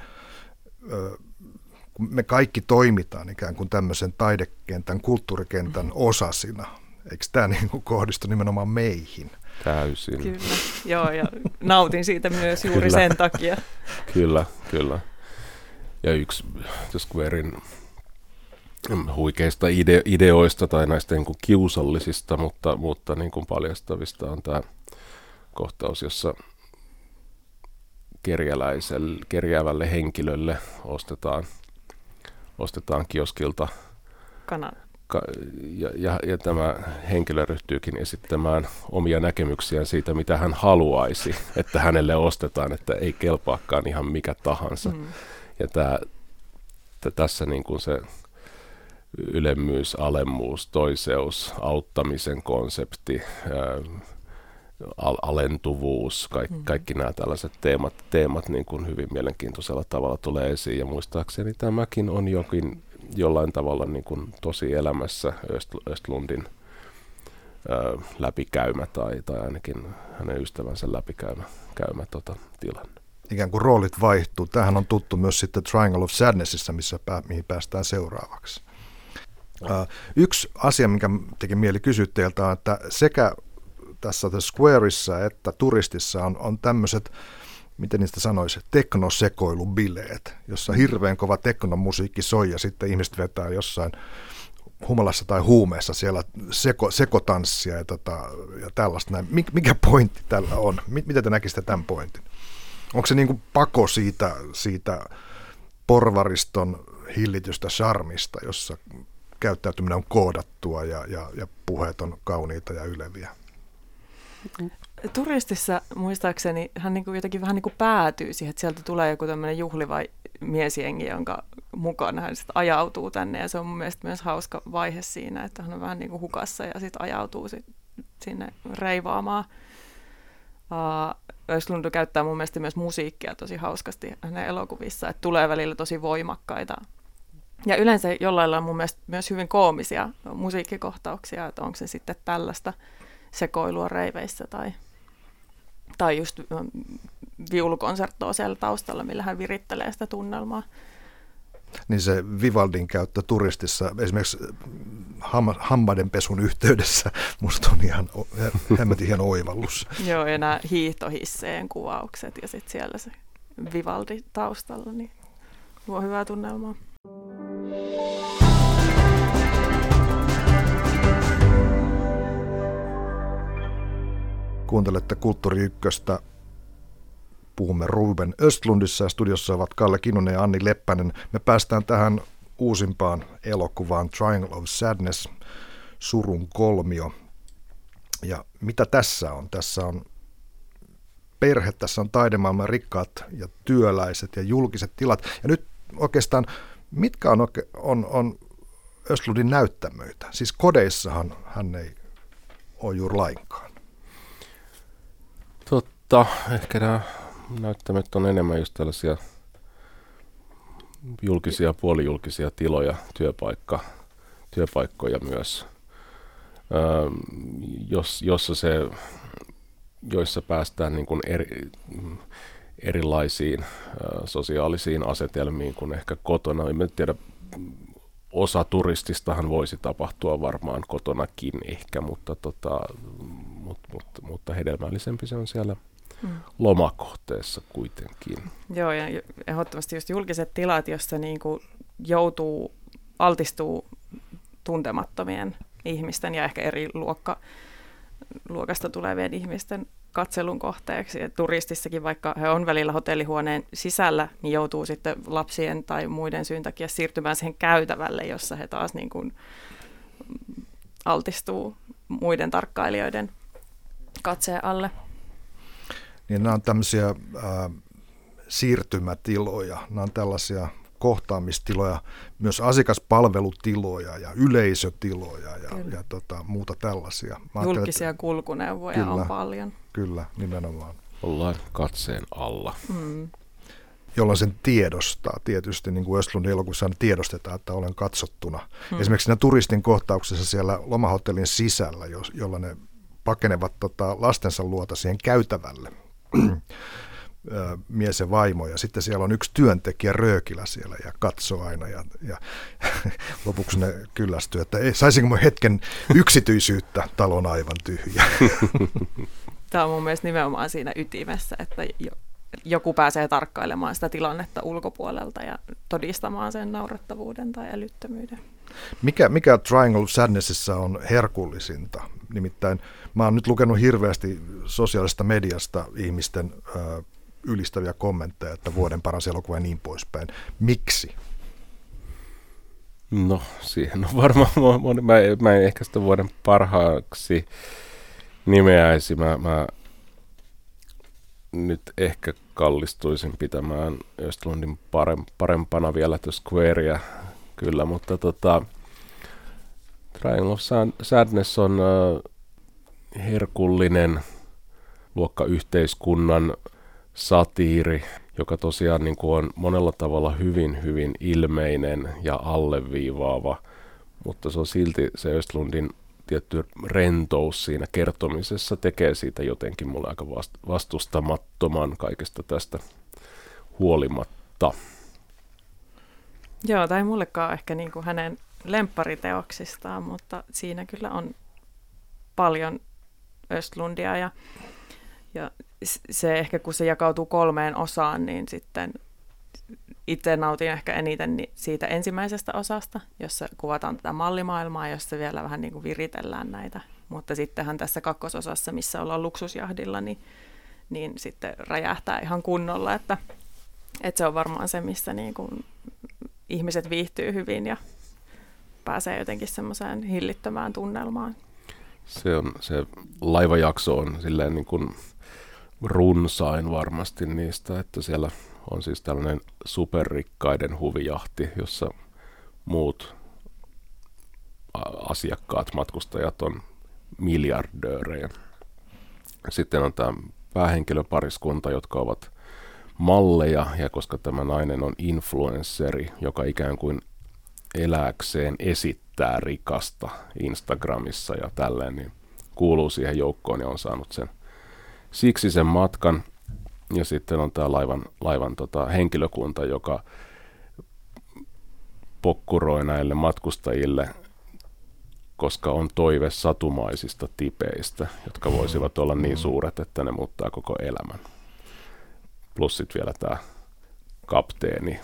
me kaikki toimitaan ikään kuin tämmöisen taidekentän, kulttuurikentän osasina. Eikö tämä niin kuin kohdistu nimenomaan meihin? Täysin. Kyllä, joo, ja nautin siitä myös juuri kyllä. sen takia. Kyllä, kyllä. Ja yksi Squarein huikeista ide- ideoista tai näistä niin kuin kiusallisista, mutta, mutta niin kuin paljastavista on tämä kohtaus, jossa kerjäävälle henkilölle ostetaan, ostetaan kioskilta Kana. Ka- ja, ja, ja tämä henkilö ryhtyykin esittämään omia näkemyksiään siitä, mitä hän haluaisi, että hänelle ostetaan, että ei kelpaakaan ihan mikä tahansa. Mm. Ja tämä, tässä niin kuin se ylemmyys, alemmuus, toiseus, auttamisen konsepti, al- alentuvuus, kaikki, mm. kaikki nämä tällaiset teemat, teemat niin kuin hyvin mielenkiintoisella tavalla tulee esiin. Ja muistaakseni tämäkin on jokin jollain tavalla niin kuin tosi elämässä Öst- Östlundin ö, läpikäymä tai, tai ainakin hänen ystävänsä läpikäymä käymä, tota, tilanne. Ikään kuin roolit vaihtuu. Tähän on tuttu myös sitten Triangle of Sadnessissa, missä pää, mihin päästään seuraavaksi. Uh, yksi asia, mikä teki mieli kysyä teiltä, on, että sekä tässä The Squareissa että turistissa on, on tämmöiset, miten niistä sanoisi, teknosekoilubileet, jossa hirveän kova teknomusiikki soi ja sitten ihmiset vetää jossain humalassa tai huumeessa siellä seko, sekotanssia ja, tota, ja tällaista. Näin. Mikä pointti tällä on? Miten te näkisitte tämän pointin? Onko se niin kuin pako siitä, siitä porvariston hillitystä charmista, jossa käyttäytyminen on koodattua ja, ja, ja puheet on kauniita ja yleviä? Turistissa muistaakseni hän niin kuin jotenkin vähän niin kuin päätyy siihen, että sieltä tulee joku tämmöinen juhliva miesjengi, jonka mukana hän sitten ajautuu tänne. Ja se on mun mielestä myös hauska vaihe siinä, että hän on vähän niin kuin hukassa ja sitten ajautuu sit sinne reivaamaan. Uh, Östlund käyttää mun mielestä myös musiikkia tosi hauskasti hänen elokuvissa, että tulee välillä tosi voimakkaita. Ja yleensä jollain lailla mun mielestä myös hyvin koomisia musiikkikohtauksia, että onko se sitten tällaista – sekoilua reiveissä tai, tai just viulukonserttoa siellä taustalla, millä hän virittelee sitä tunnelmaa. Niin se Vivaldin käyttö turistissa, esimerkiksi ham, hammadenpesun yhteydessä, (laughs) musta on ihan hemmetin hieno oivallus. (laughs) Joo, ja nämä hiihtohisseen kuvaukset ja sitten siellä se Vivaldi taustalla, niin luo hyvää tunnelmaa. Kuuntelette Kulttuuri Ykköstä. Puhumme Ruben Östlundissa ja studiossa ovat Kalle Kinnunen ja Anni Leppänen. Me päästään tähän uusimpaan elokuvaan Triangle of Sadness, surun kolmio. Ja mitä tässä on? Tässä on perhe, tässä on taidemaailman rikkaat ja työläiset ja julkiset tilat. Ja nyt oikeastaan, mitkä on, on, on Östlundin näyttämöitä? Siis kodeissahan hän ei ole juuri lainkaan. Totta, ehkä nämä näyttämät on enemmän just tällaisia julkisia, puolijulkisia tiloja, työpaikka, työpaikkoja myös, öö, jos, jossa se, joissa päästään niin kuin eri, erilaisiin sosiaalisiin asetelmiin kuin ehkä kotona. En tiedä, osa turististahan voisi tapahtua varmaan kotonakin ehkä, mutta, tota, mutta, mutta, mutta hedelmällisempi se on siellä – mm. lomakohteessa kuitenkin. Joo, ja ehdottomasti just julkiset tilat, jossa niin joutuu, altistuu tuntemattomien ihmisten ja ehkä eri luokka, luokasta tulevien ihmisten katselun kohteeksi. Ja turistissakin, vaikka he on välillä hotellihuoneen sisällä, niin joutuu sitten lapsien tai muiden syyn takia siirtymään siihen käytävälle, jossa he taas niin kuin altistuu muiden tarkkailijoiden katseen alle. niin nämä on tämmöisiä ää, siirtymätiloja. Nämä on tällaisia kohtaamistiloja, myös asiakaspalvelutiloja ja yleisötiloja ja, ja tota, muuta tällaisia. Mä Julkisia että, kulkuneuvoja kyllä, on paljon. Kyllä, nimenomaan. Ollaan katseen alla. Mm. Jolloin sen tiedostaa. Tietysti niin kuin Östlundin elokuvissa tiedostetaan, että olen katsottuna. Hmm. Esimerkiksi siinä turistin kohtauksessa siellä lomahotellin sisällä, jolla ne pakenevat tota, lastensa luota siihen käytävälle mies ja vaimo ja sitten siellä on yksi työntekijä röökillä siellä ja katsoo aina ja, ja (laughs) lopuksi ne kyllästyy, että ei, saisinko mä hetken yksityisyyttä, talon aivan tyhjä. (laughs) Tämä on mun mielestä nimenomaan siinä ytimessä, että joku pääsee tarkkailemaan sitä tilannetta ulkopuolelta ja todistamaan sen naurettavuuden tai älyttömyyden. Mikä, mikä Triangle Sadnessissa on herkullisinta? Nimittäin mä oon nyt lukenut hirveästi sosiaalista mediasta ihmisten ö, ylistäviä kommentteja, että vuoden paras elokuva ja niin poispäin. Miksi? No, siihen on varmaan, (laughs) mä, mä en ehkä sitä vuoden parhaaksi nimeäisi. Mä, mä nyt ehkä kallistuisin pitämään Östlundin parempana vielä The Squarea, kyllä, mutta tota, Triangle of Sadness on uh, herkullinen luokkayhteiskunnan satiiri, joka tosiaan niin kuin on monella tavalla hyvin, hyvin ilmeinen ja alleviivaava, mutta se on silti se Östlundin tietty rentous siinä kertomisessa tekee siitä jotenkin mulle aika vastustamattoman kaikesta tästä huolimatta. Joo, tai mullekaan ehkä niin kuin hänen lemppariteoksistaan, mutta siinä kyllä on paljon Östlundia ja, ja se ehkä kun se jakautuu kolmeen osaan, niin sitten itse nautin ehkä eniten siitä ensimmäisestä osasta, jossa kuvataan tätä mallimaailmaa, jossa vielä vähän niin kuin viritellään näitä. Mutta sittenhän tässä kakkososassa, missä ollaan luksusjahdilla, niin, niin sitten räjähtää ihan kunnolla, että, että se on varmaan se, missä niin kuin ihmiset viihtyy hyvin ja pääsee jotenkin semmoiseen hillittömään tunnelmaan. Se, on, se laivajakso on silleen niin kuin runsain varmasti niistä, että siellä on siis tällainen superrikkaiden huvijahti, jossa muut asiakkaat, matkustajat on miljardöörejä. Sitten on tämä päähenkilöpariskunta, jotka ovat malleja, ja koska tämä nainen on influensseri, joka ikään kuin eläkseen esittää rikasta Instagramissa ja tälleen, niin kuuluu siihen joukkoon ja on saanut sen siksi sen matkan. Ja sitten on tämä laivan, laivan tota, henkilökunta, joka pokkuroi näille matkustajille, koska on toive satumaisista tipeistä, jotka voisivat olla niin suuret, että ne muuttaa koko elämän. Plus sitten vielä tämä kapteeni,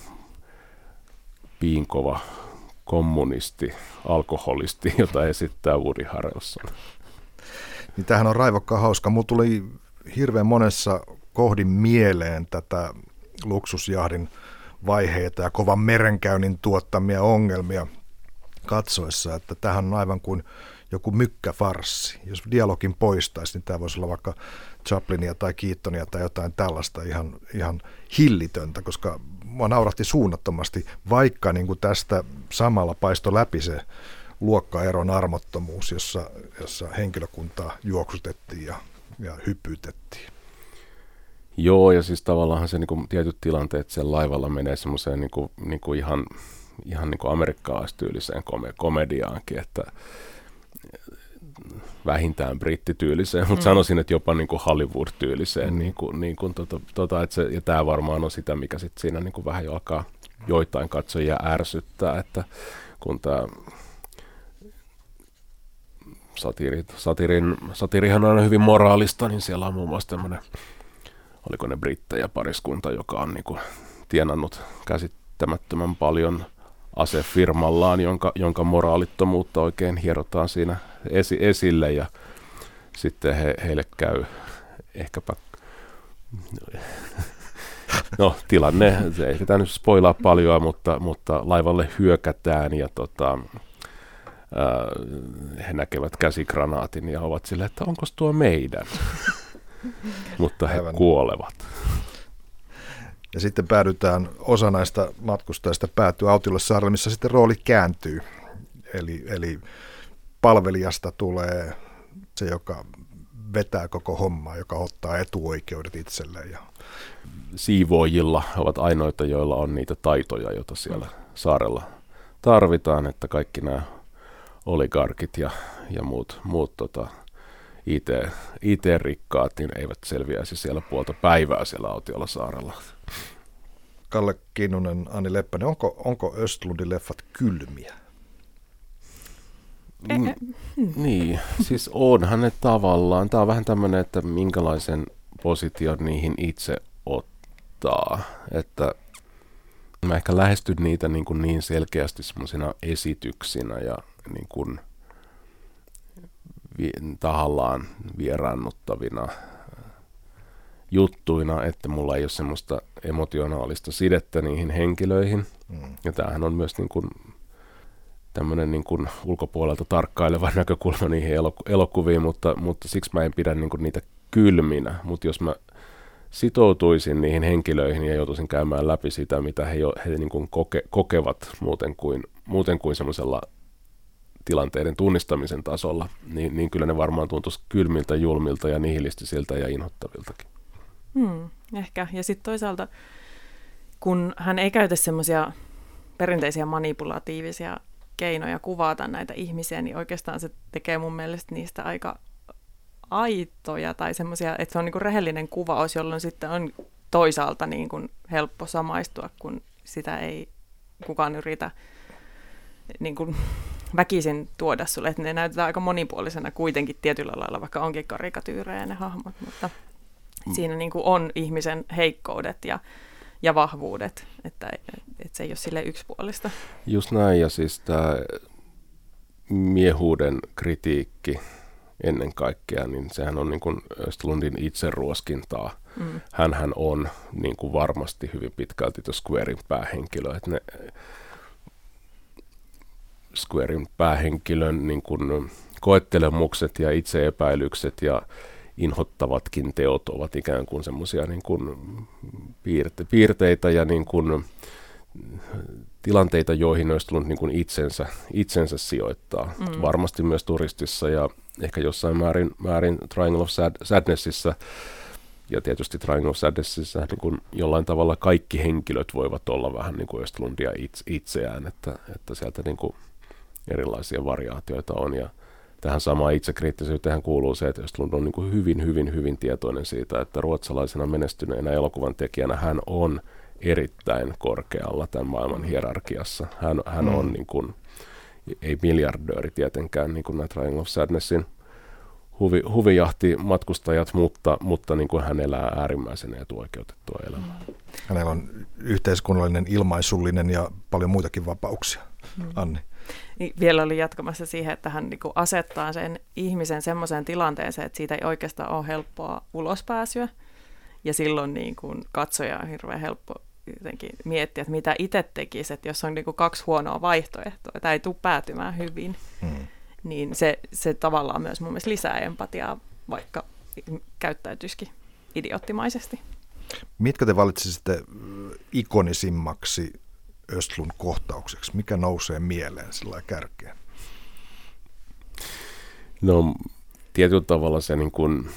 piinkova kommunisti, alkoholisti, jota esittää Woody Harrelson. Niin tämähän on raivokkaan hauska. Mulla tuli hirveän monessa kohdin mieleen tätä luksusjahdin vaiheita ja kovan merenkäynnin tuottamia ongelmia katsoessa, että tähän on aivan kuin joku mykkäfarssi. Jos dialogin poistaisi, niin tämä voisi olla vaikka Chaplinia tai Keatonia tai jotain tällaista ihan, ihan hillitöntä, koska mua nauratti suunnattomasti, vaikka niin kuin tästä samalla paisto läpi se luokkaeron armottomuus, jossa, jossa henkilökuntaa juoksutettiin ja ja hypytettiin. Joo, ja siis tavallaan se niin kuin, tietyt tilanteet siellä laivalla menee semmoiseen niin kuin, niin kuin ihan, ihan niin kuin amerikkalaistyyliseen kom- komediaankin, että vähintään brittityyliseen, mutta mm. sanoisin, että jopa niin kuin Hollywood-tyyliseen. Mm. Niin kuin, niin kuin, tota, tota, että se, ja tämä varmaan on sitä, mikä sit siinä niin kuin vähän jo alkaa joitain katsojia ärsyttää, että kun tämä satiiri, satirin, satirihan on aina hyvin moraalista, niin siellä on muun muassa tämmöinen, oliko ne brittejä pariskunta, joka on niinku tienannut käsittämättömän paljon asefirmallaan, jonka, jonka moraalittomuutta oikein hierotaan siinä esi, esille ja sitten he, heille käy ehkäpä (laughs) No tilanne, ei sitä nyt spoilaa paljon, mutta, mutta laivalle hyökätään ja tota, he näkevät käsikranaatin ja ovat silleen, että onko tuo meidän? (laughs) mutta he Aivan. kuolevat. Ja sitten päädytään, osa näistä matkustajista päätyy autiolle saarelle, missä sitten rooli kääntyy. Eli, eli palvelijasta tulee se, joka vetää koko hommaa, joka ottaa etuoikeudet itselleen. Ja Siivoojilla ovat ainoita, joilla on niitä taitoja, joita siellä saarella tarvitaan, että kaikki nämä oligarkit ja, ja muut, muut tota, IT, IT-rikkaat niin eivät selviäisi siellä puolta päivää siellä autiolla saarella. Kalle Kinnunen, Anni Leppänen, onko, onko Östlundin leffat kylmiä? Mm, niin, siis onhan ne tavallaan. Tämä on vähän tämmöinen, että minkälaisen position niihin itse ottaa. Että mä ehkä lähestyn niitä niin, kuin niin selkeästi semmoisina esityksinä ja niin kuin vi- tahallaan vieraannuttavina juttuina, että mulla ei ole semmoista emotionaalista sidettä niihin henkilöihin. Mm. Ja tämähän on myös niin kuin tämmöinen niin kuin ulkopuolelta tarkkaileva (laughs) näkökulma niihin eloku- elokuviin, mutta, mutta siksi mä en pidä niin kuin niitä kylminä. Mutta jos mä sitoutuisin niihin henkilöihin ja joutuisin käymään läpi sitä, mitä he, jo, he niin kuin koke, kokevat muuten kuin, muuten kuin semmoisella tilanteiden tunnistamisen tasolla, niin, niin kyllä ne varmaan tuntuisi kylmiltä, julmilta ja nihilistisiltä ja inhottaviltakin. Hmm, ehkä. Ja sitten toisaalta, kun hän ei käytä semmoisia perinteisiä manipulatiivisia keinoja kuvata näitä ihmisiä, niin oikeastaan se tekee mun mielestä niistä aika aitoja tai semmoisia, että se on niinku rehellinen kuvaus, jolloin sitten on toisaalta niin kuin helppo samaistua, kun sitä ei kukaan yritä niin kuin väkisin tuoda sulle, että ne näytetään aika monipuolisena kuitenkin tietyllä lailla, vaikka onkin karikatyyrejä ne hahmot, mutta siinä niin kuin on ihmisen heikkoudet ja, ja vahvuudet, että, että se ei ole sille yksipuolista. Just näin, ja siis tämä miehuuden kritiikki ennen kaikkea, niin sehän on niin kuin Östlundin itseruoskintaa. Mm. Hänhän on niin kuin varmasti hyvin pitkälti tuo Squarein päähenkilö, että ne Squarein päähenkilön niin kuin koettelemukset ja itseepäilykset ja inhottavatkin teot ovat ikään kuin semmoisia niin kuin piirte, piirteitä ja niin kuin tilanteita, joihin olisi tullut niin kuin itsensä, itsensä sijoittaa. Mm. Varmasti myös turistissa ja ehkä jossain määrin, määrin Triangle of Sad, Sadnessissa ja tietysti Triangle of Sadnessissa niin kuin jollain tavalla kaikki henkilöt voivat olla vähän niin kuin Östlundia itse, itseään, että, että sieltä niin kuin erilaisia variaatioita on ja tähän samaan itsekriittisyyteen kuuluu se, että Östlund on niin kuin hyvin, hyvin, hyvin tietoinen siitä, että ruotsalaisena menestyneenä elokuvan tekijänä hän on erittäin korkealla tämän maailman hierarkiassa. Hän, hän mm. on niin kuin, ei miljardööri tietenkään, niin kuin nämä Triangle of Sadnessin huvi, huvijahti matkustajat, mutta, mutta niin kuin hän elää äärimmäisen etuoikeutettua elämää. Hänellä on yhteiskunnallinen, ilmaisullinen ja paljon muitakin vapauksia. Mm. Anni. Niin vielä oli jatkamassa siihen, että hän niin asettaa sen ihmisen semmoiseen tilanteeseen, että siitä ei oikeastaan ole helppoa ulospääsyä. Ja silloin niin kuin katsoja on hirveän helppo jotenkin miettiä, että mitä itse tekisi, että jos on niin kuin kaksi huonoa vaihtoehtoa, tai ei tule päätymään hyvin, hmm. niin se, se tavallaan myös mun mielestä lisää empatiaa, vaikka käyttäytyisikin idioottimaisesti. Mitkä te valitsisitte ikonisimmaksi Östlun kohtaukseksi? Mikä nousee mieleen sillä kärkeen? No tietyllä tavalla se niin kuin,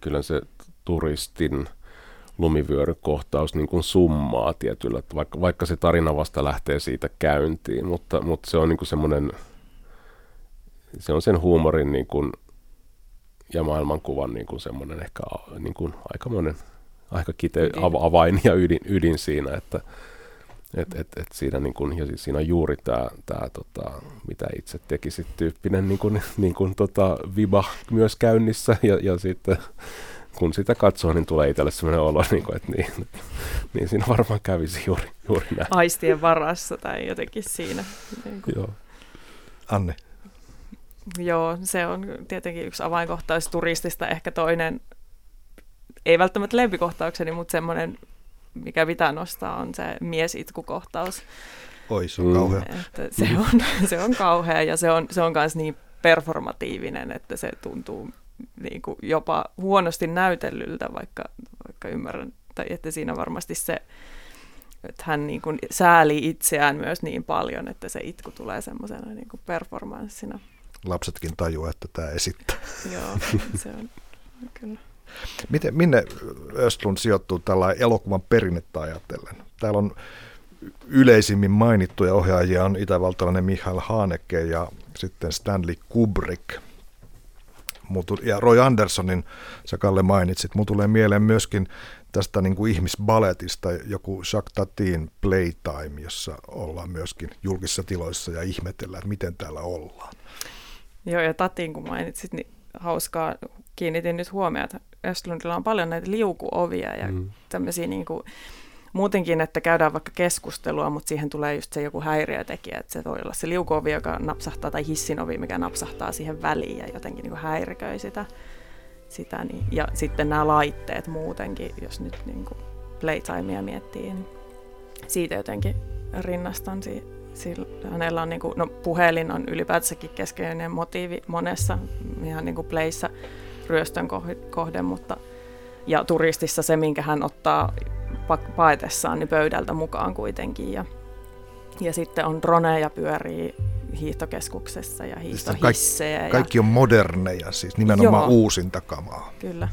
kyllä se turistin lumivyörykohtaus niin kuin summaa tietyllä, vaikka, vaikka se tarina vasta lähtee siitä käyntiin, mutta, mutta se on niin kuin semmoinen, se on sen huumorin niin kuin, ja maailmankuvan niin kuin semmoinen ehkä niin kuin aikamoinen aika kite, av, avain ja ydin, ydin siinä, että et, et, et siinä, niin kun, ja siis siinä on juuri tämä, tää, tota, mitä itse tekisit tyyppinen niin kun, (laughs) niin kun, tota, viba myös käynnissä ja, ja sitten kun sitä katsoo, niin tulee itselle sellainen olo, niin kuin, että niin, (laughs) niin siinä varmaan kävisi juuri, juuri näin. Aistien varassa tai jotenkin siinä. Niin kuin. Joo. Anne. Joo, se on tietenkin yksi avainkohtaus turistista. Ehkä toinen, ei välttämättä lempikohtaukseni, mutta semmoinen, mikä pitää nostaa, on se miesitkukohtaus. Oi, se on mm. kauhea. Että se, on, (laughs) se on kauhea ja se on, se on myös niin performatiivinen, että se tuntuu niin kuin jopa huonosti näytellyltä, vaikka, vaikka ymmärrän, tai että siinä varmasti se, että hän niin kuin sääli itseään myös niin paljon, että se itku tulee semmoisena niin kuin performanssina. Lapsetkin tajuaa, että tämä esittää. Joo, (laughs) se on kyllä. Miten, minne Östlund sijoittuu tällä elokuvan perinnettä ajatellen? Täällä on yleisimmin mainittuja ohjaajia on itävaltalainen Michael Haneke ja sitten Stanley Kubrick. Ja Roy Andersonin sä Kalle mainitsit. Mun tulee mieleen myöskin tästä niin kuin ihmisbaletista joku Jacques Tatin Playtime, jossa ollaan myöskin julkisissa tiloissa ja ihmetellään, että miten täällä ollaan. Joo, ja Tatin kun mainitsit, niin hauskaa kiinnitin nyt huomioon, että Östlundilla on paljon näitä liukuovia ja mm. tämmöisiä niin kuin, muutenkin, että käydään vaikka keskustelua, mutta siihen tulee just se joku häiriötekijä, että se voi olla se liukuovi, joka napsahtaa, tai hissinovi, mikä napsahtaa siihen väliin ja jotenkin niin kuin häiriköi sitä. sitä niin. Ja sitten nämä laitteet muutenkin, jos nyt niin kuin playtimea miettii, niin siitä jotenkin rinnastan si- sillä, hänellä on niin kuin, no puhelin on ylipäätänsäkin keskeinen motiivi monessa ihan niin kuin playssä ryöstön kohde, mutta ja turistissa se, minkä hän ottaa paetessaan niin pöydältä mukaan kuitenkin. Ja, ja sitten on droneja pyörii hiihtokeskuksessa ja siis hiihtohissejä. Kaikki, kaikki on moderneja, siis nimenomaan Joo, uusinta kamaa. Kyllä.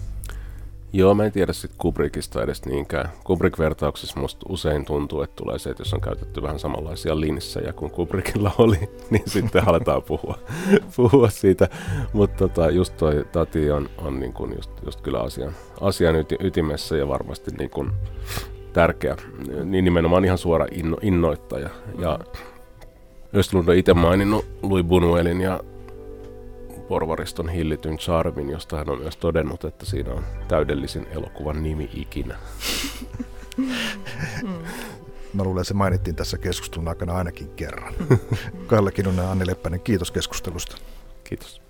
Joo, mä en tiedä sitten Kubrickista edes niinkään. Kubrick-vertauksessa musta usein tuntuu, että tulee se, että jos on käytetty vähän samanlaisia linssejä kuin Kubrickilla oli, (laughs) niin sitten aletaan puhua, (laughs) puhua siitä. Mutta tota, just toi Tati on, on niin kun just, just kyllä asian, asian ytimessä ja varmasti niin kun tärkeä, niin nimenomaan ihan suora inno, innoittaja. Ja Östlund on itse maininnut Louis Buñuelin ja porvariston hillityn charmin, josta hän on myös todennut, että siinä on täydellisin elokuvan nimi ikinä. (laughs) Mä luulen, että se mainittiin tässä keskustelun aikana ainakin kerran. (laughs) Kalle Kinnunen ja Anni Leppänen, kiitos keskustelusta. Kiitos.